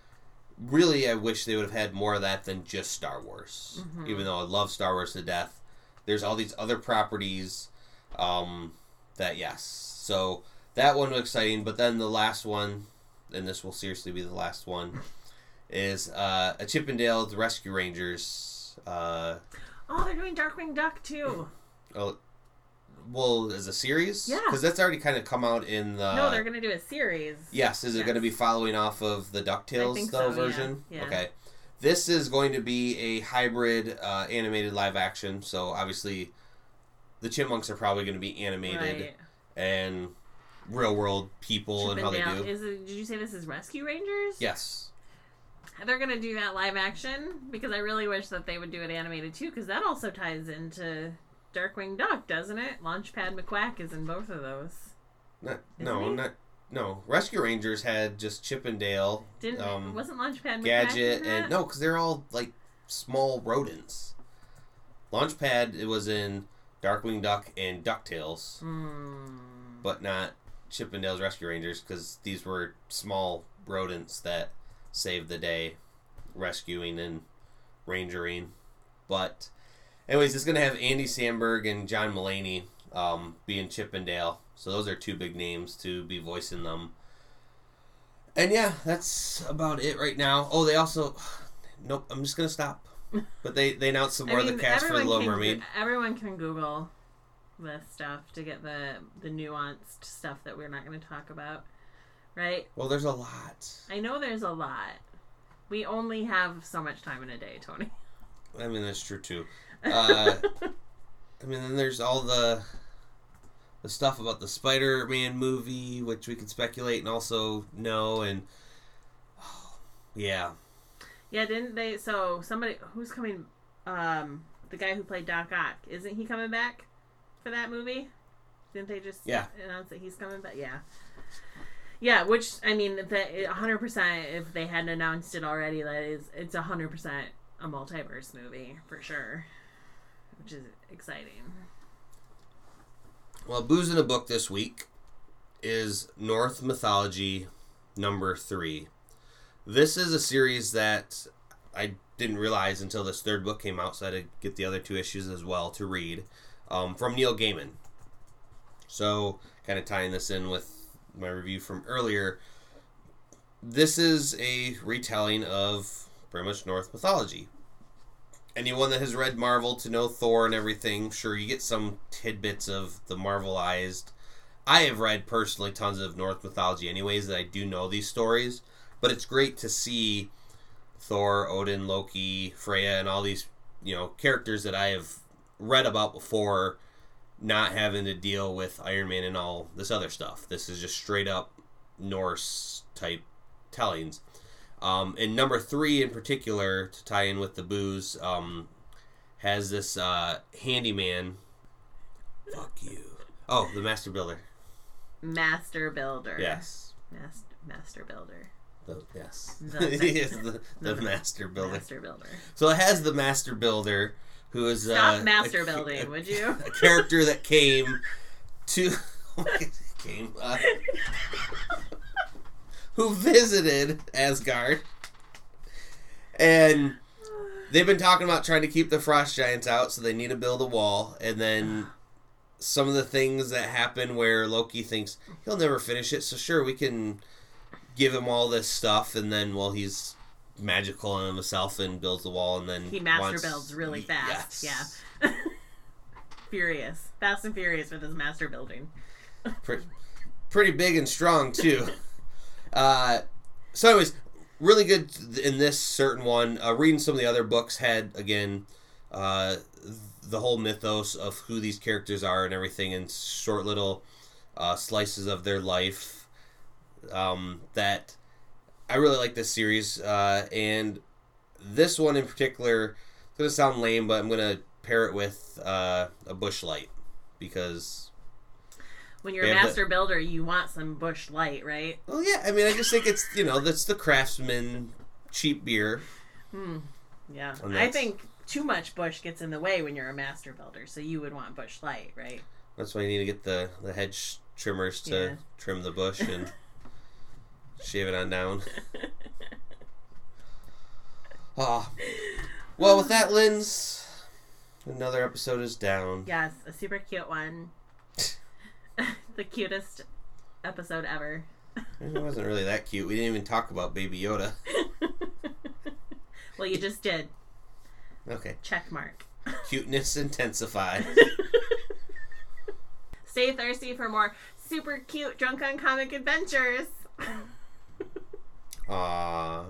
[SPEAKER 1] Really, I wish they would have had more of that than just Star Wars.
[SPEAKER 2] Mhm.
[SPEAKER 1] Even though I love Star Wars to death, there's all these other properties um, that yes. So that one was exciting, but then the last one, and this will seriously be the last one, is uh, a Chip 'n Dale the Rescue Rangers. Uh,
[SPEAKER 2] Oh, they're doing Darkwing Duck too.
[SPEAKER 1] oh, well, as a series,
[SPEAKER 2] Yeah.
[SPEAKER 1] because that's already kind of come out in the.
[SPEAKER 2] no, they're gonna do a series.
[SPEAKER 1] Yes, is it going to be following off of the Ducktales though
[SPEAKER 2] so,
[SPEAKER 1] version?
[SPEAKER 2] Yeah.
[SPEAKER 1] Okay, this is going to be a hybrid uh, animated live action. So obviously, the chipmunks are probably going to be animated
[SPEAKER 2] Right.
[SPEAKER 1] and real world people and how they
[SPEAKER 2] Chip 'n Dale-
[SPEAKER 1] do.
[SPEAKER 2] Is it, did you say this is Rescue Rangers?
[SPEAKER 1] Yes.
[SPEAKER 2] They're gonna do that live action because I really wish that they would do it animated too, because that also ties into Darkwing Duck, doesn't it? Launchpad McQuack is in both of those.
[SPEAKER 1] Not, no,
[SPEAKER 2] he?
[SPEAKER 1] not no. Rescue Rangers had just Chip 'n Dale,
[SPEAKER 2] Didn't
[SPEAKER 1] um,
[SPEAKER 2] wasn't Launchpad McQuack
[SPEAKER 1] Gadget, and no, because they're all like small rodents. Launchpad it was in Darkwing Duck and Ducktales,
[SPEAKER 2] Hmm.
[SPEAKER 1] but not Chip 'n Dale's Rescue Rangers because these were small rodents that saved the day, rescuing and rangering. But, anyways, it's gonna have Andy Samberg and John Mulaney um, being Chip 'n Dale. So those are two big names to be voicing them. And yeah, that's about it right now. Oh, they also, nope. I'm just gonna stop. But they they announced some
[SPEAKER 2] I
[SPEAKER 1] more
[SPEAKER 2] mean,
[SPEAKER 1] of the cast for the Little Mermaid.
[SPEAKER 2] Everyone can Google this stuff to get the the nuanced stuff that we're not going to talk about, right?
[SPEAKER 1] Well, there's a lot.
[SPEAKER 2] I know there's a lot. We only have so much time in a day, Tony.
[SPEAKER 1] I mean, that's true too. Uh, I mean, then there's all the the stuff about the Spider-Man movie, which we could speculate and also know, and oh, yeah,
[SPEAKER 2] Yeah, didn't they? So somebody who's coming? Um, the guy who played Doc Ock isn't he coming back for that movie? Didn't they just
[SPEAKER 1] Yeah.
[SPEAKER 2] announce that he's coming back? Yeah, yeah. Which I mean, the hundred percent. If they hadn't announced it already, that is it's hundred percent a multiverse movie for sure, which is exciting.
[SPEAKER 1] Well, Booze in a Book this week is Norse Mythology number three. This is a series that I didn't realize until this third book came out, so I had to get the other two issues as well to read um, from Neil Gaiman. So, kind of tying this in with my review from earlier, this is a retelling of pretty much Norse mythology anyone that has read Marvel to know Thor and everything, sure you get some tidbits of the Marvelized. I have read personally tons of Norse mythology, anyways, that I do know these stories. But it's great to see Thor, Odin, Loki, Freya, and all these you know characters that I have read about before, not having to deal with Iron Man and all this other stuff. This is just straight up Norse type tellings. Um, and number three in particular, to tie in with the booze, um, has this uh, handyman. Fuck you. Oh, the master builder.
[SPEAKER 2] Master Builder.
[SPEAKER 1] Yes.
[SPEAKER 2] Mas- Master Builder.
[SPEAKER 1] The, yes.
[SPEAKER 2] The-
[SPEAKER 1] he is the, the
[SPEAKER 2] the-
[SPEAKER 1] master builder.
[SPEAKER 2] Master Builder.
[SPEAKER 1] So it has the master builder, who is
[SPEAKER 2] Stop
[SPEAKER 1] uh,
[SPEAKER 2] master
[SPEAKER 1] a-
[SPEAKER 2] building,
[SPEAKER 1] a-
[SPEAKER 2] would you?
[SPEAKER 1] A character that came to came uh, who visited Asgard, and they've been talking about trying to keep the frost giants out, so they need to build a wall, and then. Some of the things that happen where Loki thinks he'll never finish it, so sure we can give him all this stuff, and then well he's magical in himself and builds the wall, and then
[SPEAKER 2] He master
[SPEAKER 1] wants-
[SPEAKER 2] builds really fast.
[SPEAKER 1] Yes.
[SPEAKER 2] Yeah. furious. Fast and furious with his master building.
[SPEAKER 1] Pre- pretty big and strong too. uh, so, anyways, really good in this certain one. Uh, reading some of the other books had again uh, the whole mythos of who these characters are and everything, in short little uh, slices of their life. Um, that I really like this series, uh, and this one in particular. It's gonna sound lame, but I'm gonna pair it with uh, a Busch Light because
[SPEAKER 2] When you're a
[SPEAKER 1] Yeah,
[SPEAKER 2] master builder, you want some Busch Light, right?
[SPEAKER 1] Well, yeah. I mean, I just think it's you know that's the craftsman cheap beer.
[SPEAKER 2] Hmm. Yeah.
[SPEAKER 1] And
[SPEAKER 2] I
[SPEAKER 1] that's-
[SPEAKER 2] think too much bush gets in the way when you're a master builder, so you would want Busch Light, right?
[SPEAKER 1] That's why you need to get the the hedge trimmers to
[SPEAKER 2] Yeah.
[SPEAKER 1] trim the bush and shave it on down. Ah. Well, with that, Linz, another episode is down.
[SPEAKER 2] Yes, a super cute one. the cutest episode ever.
[SPEAKER 1] It wasn't really that cute. We didn't even talk about Baby Yoda.
[SPEAKER 2] well, you just did.
[SPEAKER 1] Okay,
[SPEAKER 2] Check mark.
[SPEAKER 1] cuteness intensified.
[SPEAKER 2] Stay thirsty for more super cute drunk on comic adventures.
[SPEAKER 1] Aww.